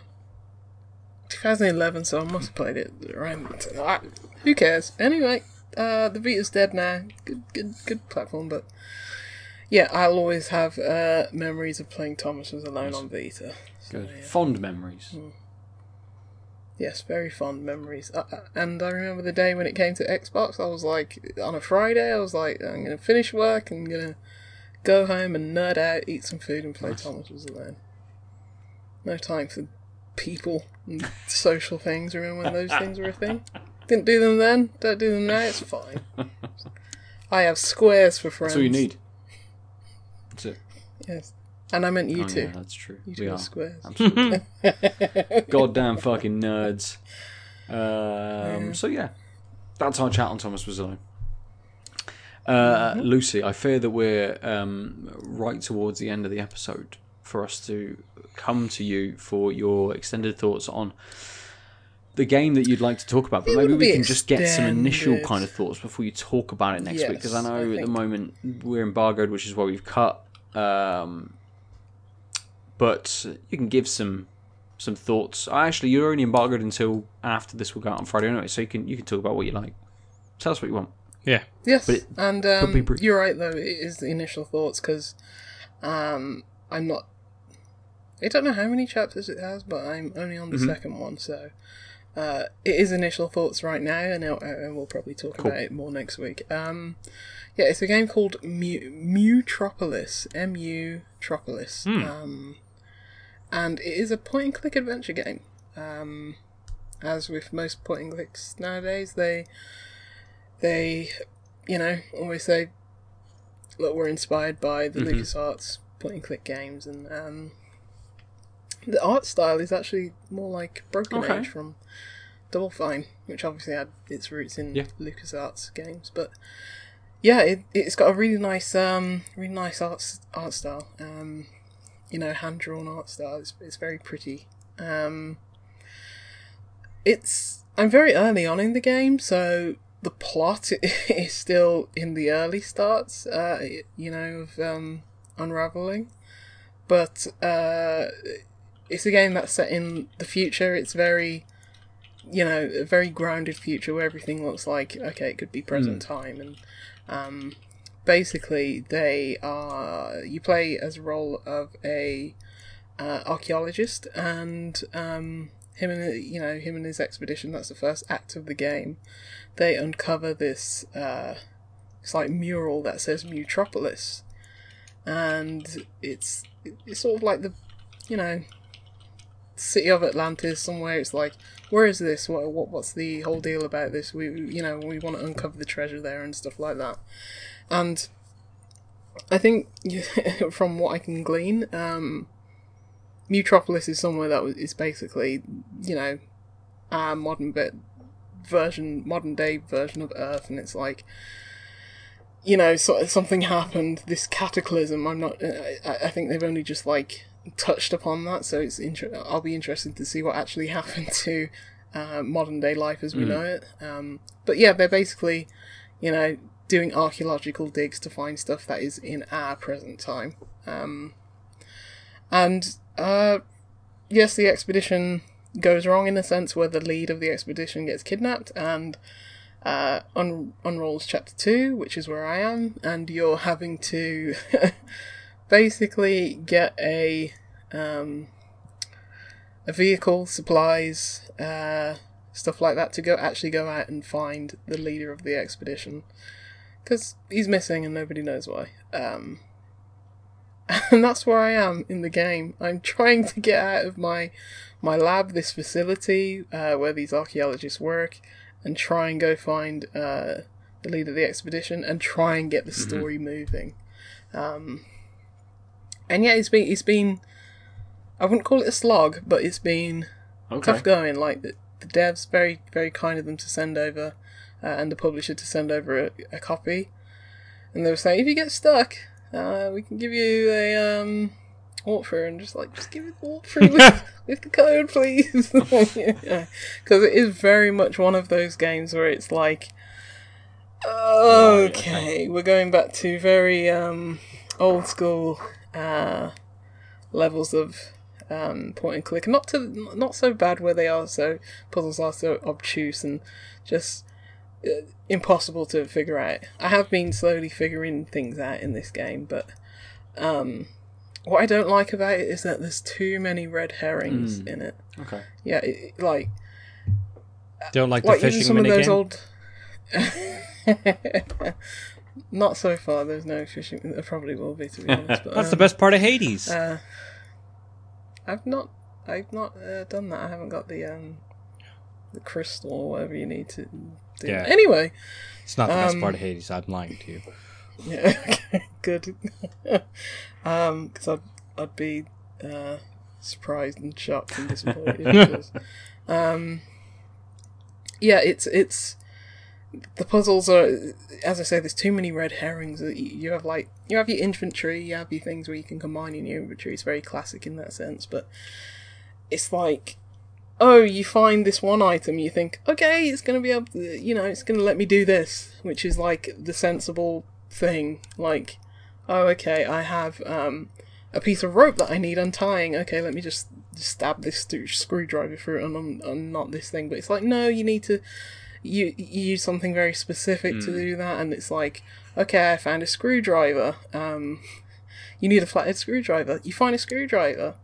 2011, so I must have played it around. Ah, who cares? Anyway, uh, the Vita's dead now. Good, good, good platform, but yeah, I'll always have uh, memories of playing Thomas Was Alone on Vita. So, Good. yeah. Fond memories. Yes, very fond memories. Uh, uh, and I remember the day when it came to Xbox, I was like, on a Friday, I was like, I'm going to finish work and going to go home and nerd out, eat some food, and play Thomas Was Alone. No time for people and social things. Remember when those things were a thing? Didn't do them then, don't do them now, it's fine. I have squares for friends. That's all you need. That's it. Yes. And I meant you oh, too. yeah, that's true. You we two are. are squares. Absolutely. Goddamn fucking nerds. Um, So yeah, that's our chat on Thomas Alone. Uh, Lucy, I fear that we're um, right towards the end of the episode for us to come to you for your extended thoughts on the game that you'd like to talk about. But It maybe we can just get some initial kind of thoughts before you talk about it next week because I know I at the moment we're embargoed, which is why we've cut. Um, but you can give some some thoughts. Uh, Actually, you're only embargoed until after this will go out on Friday anyway, so you can you can talk about what you like. Tell us what you want. Yeah. Yes, But it- and um, brief. you're right though. It is the initial thoughts because um, I'm not. I don't know how many chapters it has, but I'm only on the Mm-hmm. second one, so uh, it is initial thoughts right now, and, I'll, and we'll probably talk Cool. about it more next week. Um, yeah, it's a game called Mu- Mutropolis, M U Tropolis, Hmm. um, and it is a point-and-click adventure game. Um, as with most point-and-clicks nowadays, they they, you know, always say, look, we're inspired by the Mm-hmm. LucasArts point and click games, and um, the art style is actually more like Broken Okay. Age from Double Fine, which obviously had its roots in Yeah. LucasArts games, but yeah, it, it's got a really nice, um, really nice art art style. Um, you know, hand drawn art style. It's, it's very pretty. Um, it's I'm very early on in the game, so the plot is still in the early starts. Uh, you know, of um, unraveling, but uh, it's a game that's set in the future. It's very, you know, a very grounded future where everything looks like okay, it could be present time, and um, basically they are you play as a role of a uh, archaeologist and um, him and you know him and his expedition. That's the first act of the game. They uncover this. Uh, it's like mural that says Mutropolis, and it's it's sort of like the you know city of Atlantis somewhere. It's like where is this? What, what what's the whole deal about this? We you know we want to uncover the treasure there and stuff like that. And I think from what I can glean, um, Mutropolis is somewhere that is basically you know our modern bit version, modern day version of Earth, and it's like you know, so, something happened. This cataclysm. I'm not. I, I think they've only just like touched upon that, so it's. Inter- I'll be interested to see what actually happened to uh, modern day life as we know it. Um, but yeah, they're basically, you know, doing archaeological digs to find stuff that is in our present time. Um, and uh, yes, the expedition goes wrong in a sense where the lead of the expedition gets kidnapped and uh, un- unrolls chapter 2, which is where I am, and you're having to basically get a um, a vehicle, supplies, uh, stuff like that to go actually go out and find the leader of the expedition because he's missing and nobody knows why. Um, and that's where I am in the game. I'm trying to get out of my my lab, this facility uh, where these archaeologists work, and try and go find uh, the leader of the expedition and try and get the story moving. Um, and yeah, it's been it's been I wouldn't call it a slog, but it's been Okay. tough going. Like the, the devs very very kind of them to send over, uh, and the publisher to send over a, a copy, and they were saying if you get stuck, uh, we can give you a um walkthrough, and just like just give it the walkthrough with, with the code, please, because it is very much one of those games where it's like. Right, Okay, we're going back to very um, old school uh, levels of um, point and click. Not to not so bad where they are so puzzles are so obtuse and just impossible to figure out. I have been slowly figuring things out in this game, but um, what I don't like about it is that there's too many red herrings Mm. in it. Okay. Yeah, it, it- like Don't like the like even fishing some of those minigame. old. Not so far. There's no fishing. There probably will be, to be honest. But, That's the um, best part of Hades. Uh, I've not. I've not uh, done that. I haven't got the um, the crystal or whatever you need to do. Yeah. Anyway, it's not the best um, part of Hades. I'm lying to you. yeah. Okay. Good. um, because I'd I'd be uh surprised and shocked and disappointed. because, um, yeah, it's it's the puzzles are as I say. There's too many red herrings. that You you have like you have your infantry, you have your things where you can combine in your infantry. It's very classic in that sense, but it's like. Oh, you find this one item, you think, okay, it's going to be able to, you know, it's going to let me do this, which is like the sensible thing. Like, oh, okay, I have um, a piece of rope that I need untying. Okay, let me just stab this screwdriver through and un- unknot this thing. But it's like, no, you need to you, you use something very specific to do that, and it's like, okay, I found a screwdriver. Um, you need a flathead screwdriver. You find a screwdriver.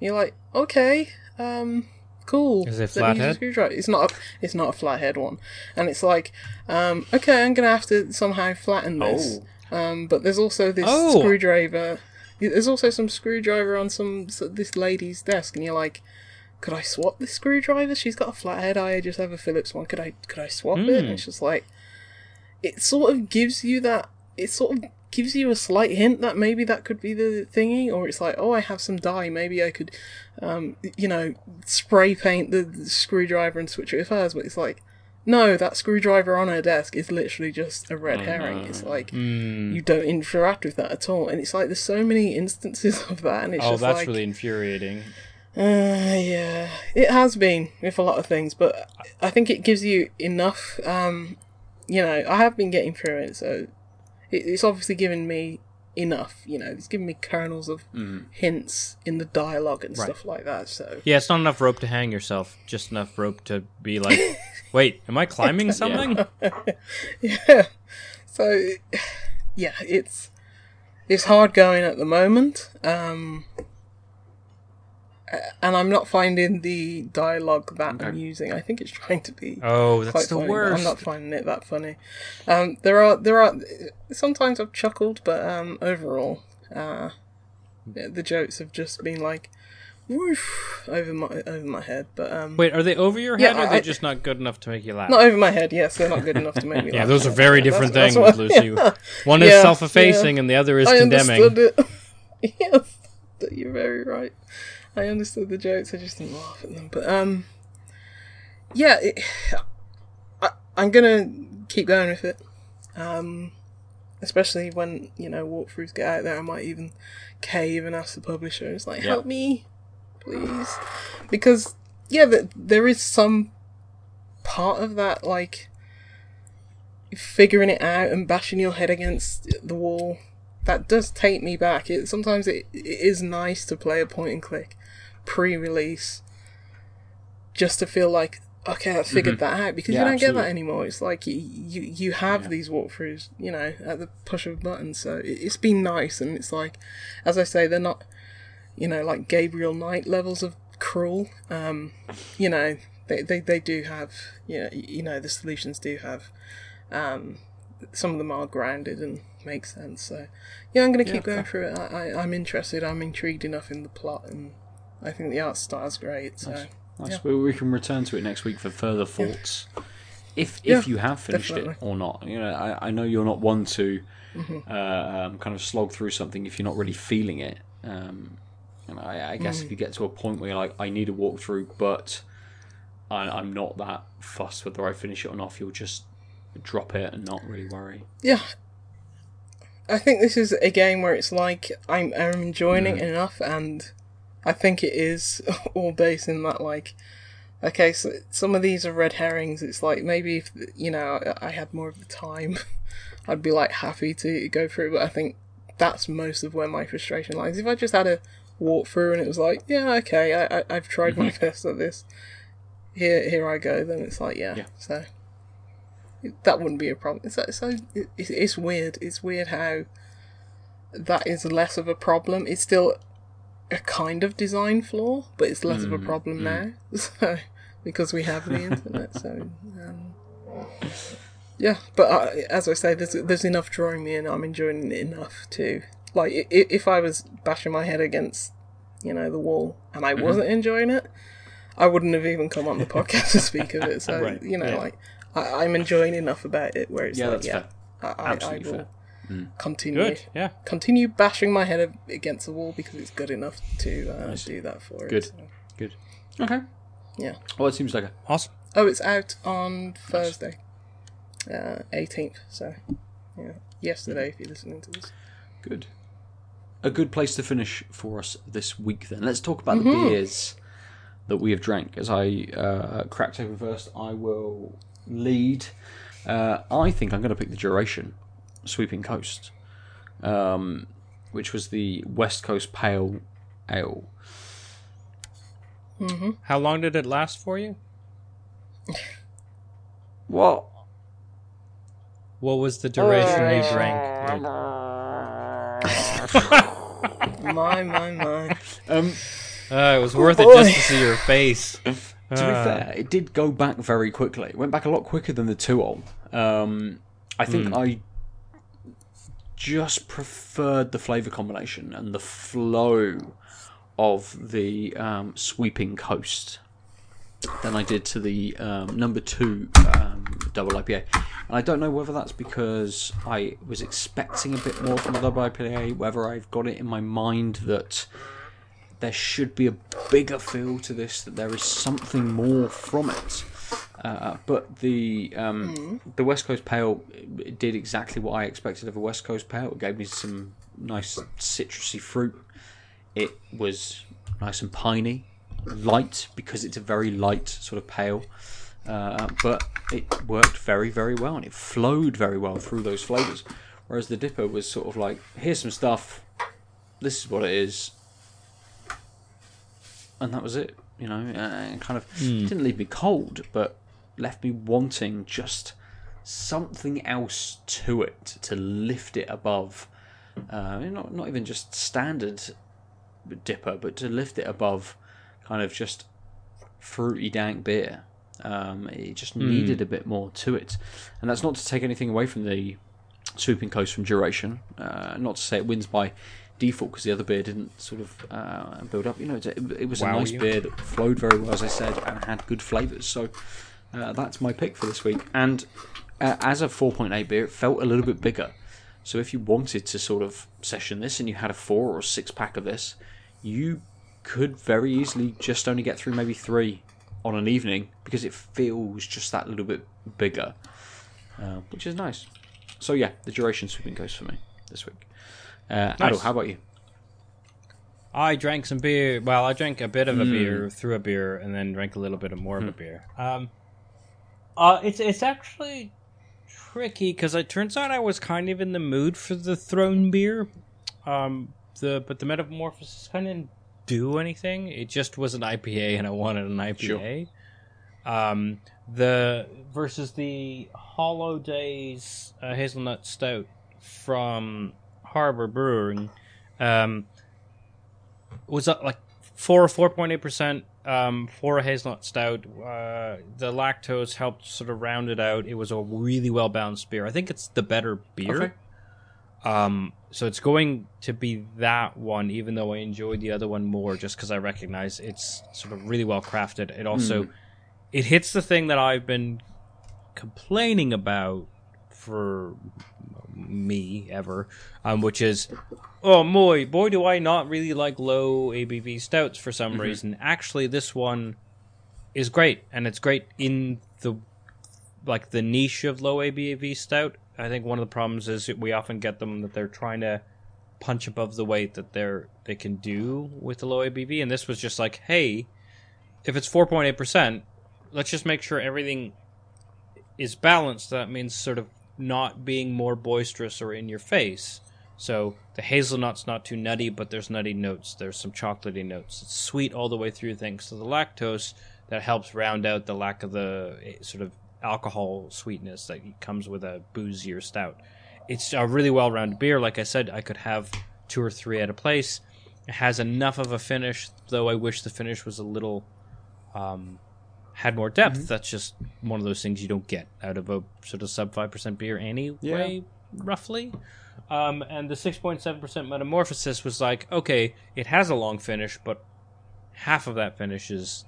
You're like, okay, um, cool. Is it Let me use a flathead? It's not. A, it's not a flathead one, and it's like, um, okay, I'm gonna have to somehow flatten this. Oh. Um, but there's also this Oh. screwdriver. There's also some screwdriver on some so this lady's desk, and you're like, could I swap this screwdriver? She's got a flathead. I just have a Phillips one. Could I could I swap it? And Hmm. it's just like, it sort of gives you that. It sort of gives you a slight hint that maybe that could be the thingy, or it's like, oh, I have some dye. Maybe I could, um, you know, spray paint the, the screwdriver and switch it with hers. But it's like, no, that screwdriver on her desk is literally just a red herring. It's like Mm. you don't interact with that at all, and it's like there's so many instances of that, and it's Oh, just that's like, really infuriating. uh, yeah, it has been with a lot of things, but I think it gives you enough. Um, you know, I have been getting through it, so it, it's obviously given me enough. You know, it's given me kernels of hints in the dialogue and Right. stuff like that. So Yeah, it's not enough rope to hang yourself. Just enough rope to be like, wait, am I climbing something? yeah, so yeah, it's it's hard going at the moment. Um, a- and I'm not finding the dialogue that Okay. amusing. I think it's trying to be Oh, that's quite the funny, worst. I'm not finding it that funny. Um, there are there are sometimes I've chuckled, but um, overall, uh, the jokes have just been like woof over my over my head. But um, Wait, are they over your Yeah, head or are I- they just not good enough to make you laugh? not over my head. Yes, they're not good enough to make me. Laugh. Yeah, laugh. those are very different that's things, what- Lucy. yeah. One is Yeah, self-effacing and the other is I condemning. understood it. yes, you're very right. I understood the jokes. I just didn't laugh at them. But um, yeah, it, I, I'm gonna keep going with it. Um, especially when you know walkthroughs get out there, I might even cave and ask the publisher. It's like, Yeah. help me, please, because yeah, th- there is some part of that like figuring it out and bashing your head against the wall that does take me back it sometimes it, it is nice to play a point and click pre-release just to feel like okay i figured that out because Mm-hmm. Yeah, you don't get that anymore it's like you you, you have Yeah. these walkthroughs you know at the push of a button so it, it's been nice and it's like as i say they're not you know like gabriel knight levels of cruel um you know they, they, they do have you know, you know the solutions do have um, some of them are grounded and make sense. So yeah, I'm going to Yeah, keep going fair. through it. I, I, I'm interested. I'm intrigued enough in the plot, and I think the art style's great. So Nice. Nice. Yeah. Well, we can return to it next week for further thoughts. if Yeah, if you have finished it or not. You know, I, I know you're not one to Mm-hmm. uh, um, kind of slog through something if you're not really feeling it. Um, and I, I guess Mm. if you get to a point where you're like, I need a walkthrough, but I, I'm not that fussed whether I finish it or not, you'll just drop it and not really worry. Yeah. I think this is a game where it's like I'm, I'm enjoying Mm. it enough, and I think it is all based in that like, okay, so some of these are red herrings. It's like maybe if you know I had more of the time, I'd be like happy to go through. But I think that's most of where my frustration lies. If I just had a walk through and it was like, yeah, okay, I, I I've tried my mm-hmm. best at this. Here, here I go. Then it's like, yeah. Yeah. So that wouldn't be a problem. It's so, so it, it's weird. It's weird how that is less of a problem. It's still a kind of design flaw, but it's less of a problem now. So because we have the internet, so um, yeah. But uh, as I say, there's there's enough drawing me in. I'm enjoying it enough to like i- i- if I was bashing my head against you know the wall and I wasn't enjoying it. I wouldn't have even come on the podcast to speak of it. So Right, you know, yeah. like I, I'm enjoying enough about it where it's Yeah, like, that's yeah, fair. I, I, I Absolutely will fair. Continue Good. Yeah. continue bashing my head against the wall because it's good enough to uh, do that for Good. it. so. Good. Okay. Yeah. Well, it seems like a Awesome. Oh, it's out on Thursday, uh, 18th. So, yeah, yesterday if you're listening to this. Good. A good place to finish for us this week then. Let's talk about the beers that we have drank. As I uh, cracked open first, I will lead. Uh, I think I'm going to pick the Duration Sweeping Coast, um, which was the West Coast Pale Ale. How long did it last for you? What? What was the duration you drank? My, my, my. Um, Uh, it was worth it just to see your face. To be fair, it did go back very quickly. It went back a lot quicker than the To Øl. Um, I think I just preferred the flavour combination and the flow of the um, sweeping coast than I did to the um, number two um, double IPA. And I don't know whether that's because I was expecting a bit more from the double IPA, whether I've got it in my mind that there should be a bigger feel to this, that there is something more from it. Uh, but the um, the West Coast Pale did exactly what I expected of a West Coast Pale. It gave me some nice citrusy fruit. It was nice and piney, light because it's a very light sort of pale. Uh, but it worked very, very well and it flowed very well through those flavours. Whereas the Dipper was sort of like, here's some stuff, this is what it is, and that was it. You know, and kind of didn't leave me cold, but left me wanting just something else to it to lift it above. Uh, not not even just standard dipper, but to lift it above kind of just fruity dank beer. Um, it just needed a bit more to it, and that's not to take anything away from the swooping coast from duration. Uh, not to say it wins by default because the other beer didn't sort of uh, build up. You know, it, it was a Wow nice you. beer that flowed very well, as I said, and had good flavours. So uh, that's my pick for this week. And uh, as a 4.8 beer, it felt a little bit bigger. So if you wanted to sort of session this and you had a four or six pack of this, you could very easily just only get through maybe three on an evening because it feels just that little bit bigger, uh, which is nice. So yeah, the duration sweeping coast for me this week. Uh, Adel, how about you? I drank some beer. Well, I drank a bit of a beer through a beer, and then drank a little bit of more of a beer. Um, uh, it's it's actually tricky because it turns out I was kind of in the mood for the throne beer. Um, the but the metamorphosis kind of didn't do anything. It just was an IPA, and I wanted an IPA. Um, the versus the Hollow Days uh, hazelnut stout from Harbour Brewing. Um, was up like four or four point eight percent um, for a hazelnut stout. Uh, the lactose helped sort of round it out. It was a really well balanced beer. I think it's the better beer. Okay. Um, so it's going to be that one, even though I enjoyed the other one more, just because I recognize it's sort of really well crafted. It also it hits the thing that I've been complaining about for me ever, um, which is, oh boy, boy, do I not really like low ABV stouts for some reason. Actually, this one is great, and it's great in the like the niche of low ABV stout. I think one of the problems is we often get them that they're trying to punch above the weight that they're they can do with the low ABV, and this was just like, hey, if it's four point eight percent, let's just make sure everything is balanced. That means sort of not being more boisterous or in your face. So the hazelnut's not too nutty, but there's nutty notes. There's some chocolatey notes. It's sweet all the way through thanks to the lactose that helps round out the lack of the eh, sort of alcohol sweetness that comes with a boozier stout. It's a really well rounded beer. Like I said, I could have two or three at a place. It has enough of a finish, though I wish the finish was a little um, had more depth. That's just one of those things you don't get out of a sort of sub five percent beer anyway, roughly. Um, and the six point seven percent metamorphosis was like, okay, it has a long finish, but half of that finish is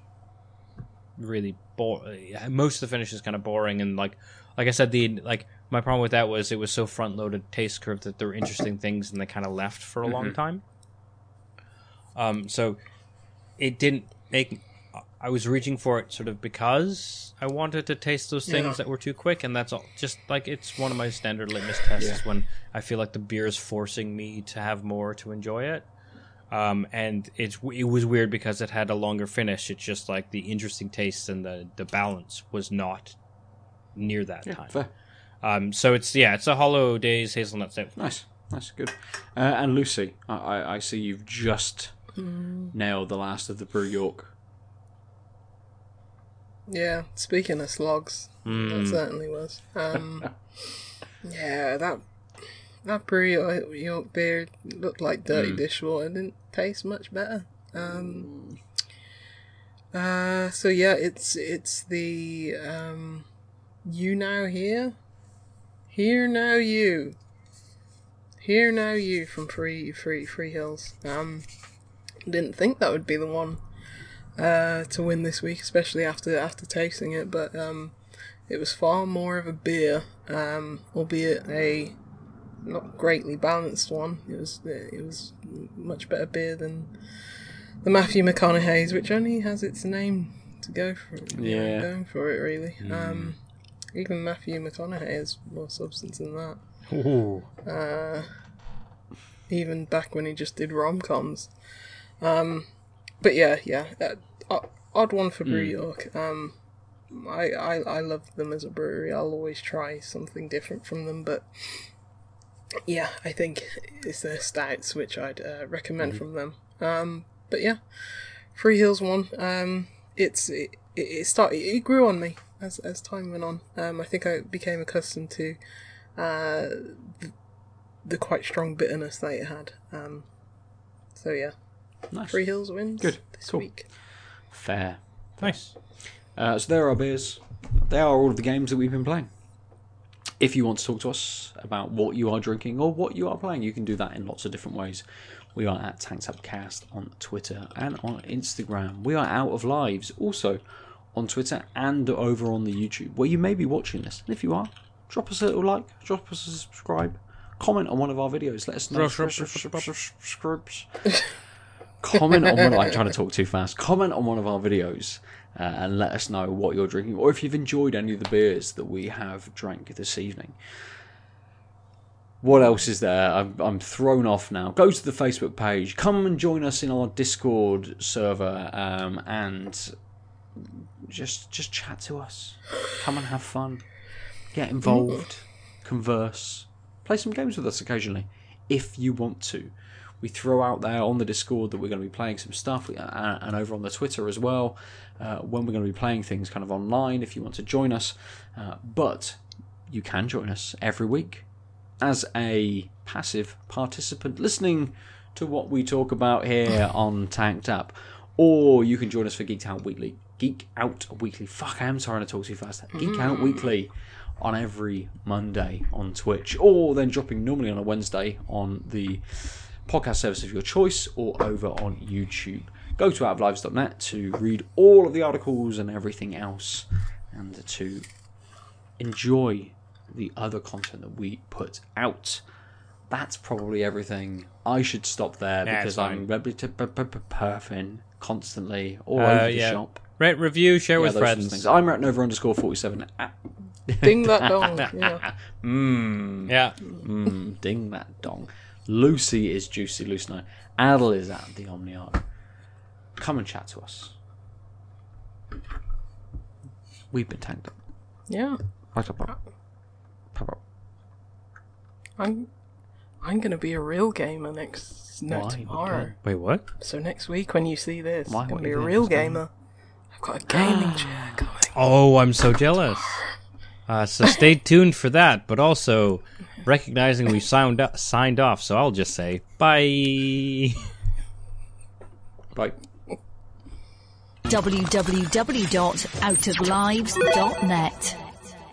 really boring. Most of the finish is kind of boring, and like, like I said, the like my problem with that was it was so front loaded taste curve that there were interesting things and they kind of left for a long time. Um, so it didn't make. I was reaching for it sort of because I wanted to taste those things Yeah. that were too quick, and that's all. Just like it's one of my standard litmus tests is when I feel like the beer is forcing me to have more to enjoy it. Um, and it's it was weird because it had a longer finish. It's just like the interesting taste and the the balance was not near that time. Fair. Um, so it's yeah, it's a Hollow Days hazelnut stout. Nice. nice, good. Uh, and Lucy, I, I, I see you've just nailed the last of the Brew York. Yeah, speaking of slogs, that certainly was. Um, yeah, that that brew York, York beer looked like dirty dishwater. It Didn't taste much better. Um, uh, so yeah, it's it's the um, you now here, here now you, here now you from Free Free Free Hills. Um, didn't think that would be the one uh, to win this week, especially after after tasting it. But um, it was far more of a beer, um, albeit a not greatly balanced one. It was it was much better beer than the Matthew McConaughey's, which only has its name to go for. know, Yeah. going for it really. Um, even Matthew McConaughey has more substance than that. Ooh. Uh, even back when he just did rom coms. Um, but yeah, yeah, uh, odd one for Brew York. Um, I, I I love them as a brewery. I'll always try something different from them, but yeah, I think it's their stouts which I'd uh, recommend from them. Um, but yeah, Free Hills one. Um, it's it, it, it started. It grew on me as as time went on. Um, I think I became accustomed to uh, the, the quite strong bitterness that it had. Um, so yeah, Nice. Free Hills wins Good. this Cool. week. Fair. Nice. Uh, so there are beers. They are all of the games that we've been playing. If you want to talk to us about what you are drinking or what you are playing, you can do that in lots of different ways. We are at Tanks Upcast on Twitter and on Instagram. We are out of lives also on Twitter and over on the YouTube, where you may be watching this. And if you are, drop us a little like, drop us a subscribe, comment on one of our videos. Let us know. Comment on one. I'm trying to talk too fast. Comment on one of our videos uh, and let us know what you're drinking, or if you've enjoyed any of the beers that we have drank this evening. What else is there? I'm, I'm thrown off now. Go to the Facebook page. Come and join us in our Discord server, um, and just just chat to us. Come and have fun. Get involved. Converse. Play some games with us occasionally, if you want to we throw out there on the Discord that we're going to be playing some stuff, uh, and over on the Twitter as well, uh, when we're going to be playing things kind of online if you want to join us. Uh, but you can join us every week as a passive participant, listening to what we talk about here on Tanked Up, or you can join us for Geek Out Weekly. Geek Out Weekly. Fuck, I am trying to talk too fast. Geek Out Weekly on every Monday on Twitch, or then dropping normally on a Wednesday on the podcast service of your choice or over on YouTube. Go to outoflives.net to read all of the articles and everything else and to enjoy the other content that we put out. That's probably everything. I should stop there Yeah, because I'm rebel to perfing constantly all Uh, over the yeah. shop. Rate, review, share Yeah, with those sorts of friends. things. I'm at Nova underscore 47. Ah, Ding that dong. Yeah. Mmm. Yeah. Mm, ding that dong. Lucy is Juicy Lucy Night. Adel is at the Omniarch. Come and chat to us. We've been tanked up. Yeah. Right up, up. Pop up. I'm I'm gonna be a real gamer next no Why? tomorrow. Wait, what? So next week when you see this, Why? I'm What gonna be a doing? real What's going gamer. I've got a gaming chair coming. Oh, I'm so jealous. Uh, so stay tuned for that, but also recognizing we signed up, signed off, so I'll just say bye. Bye. www.outoflives.net.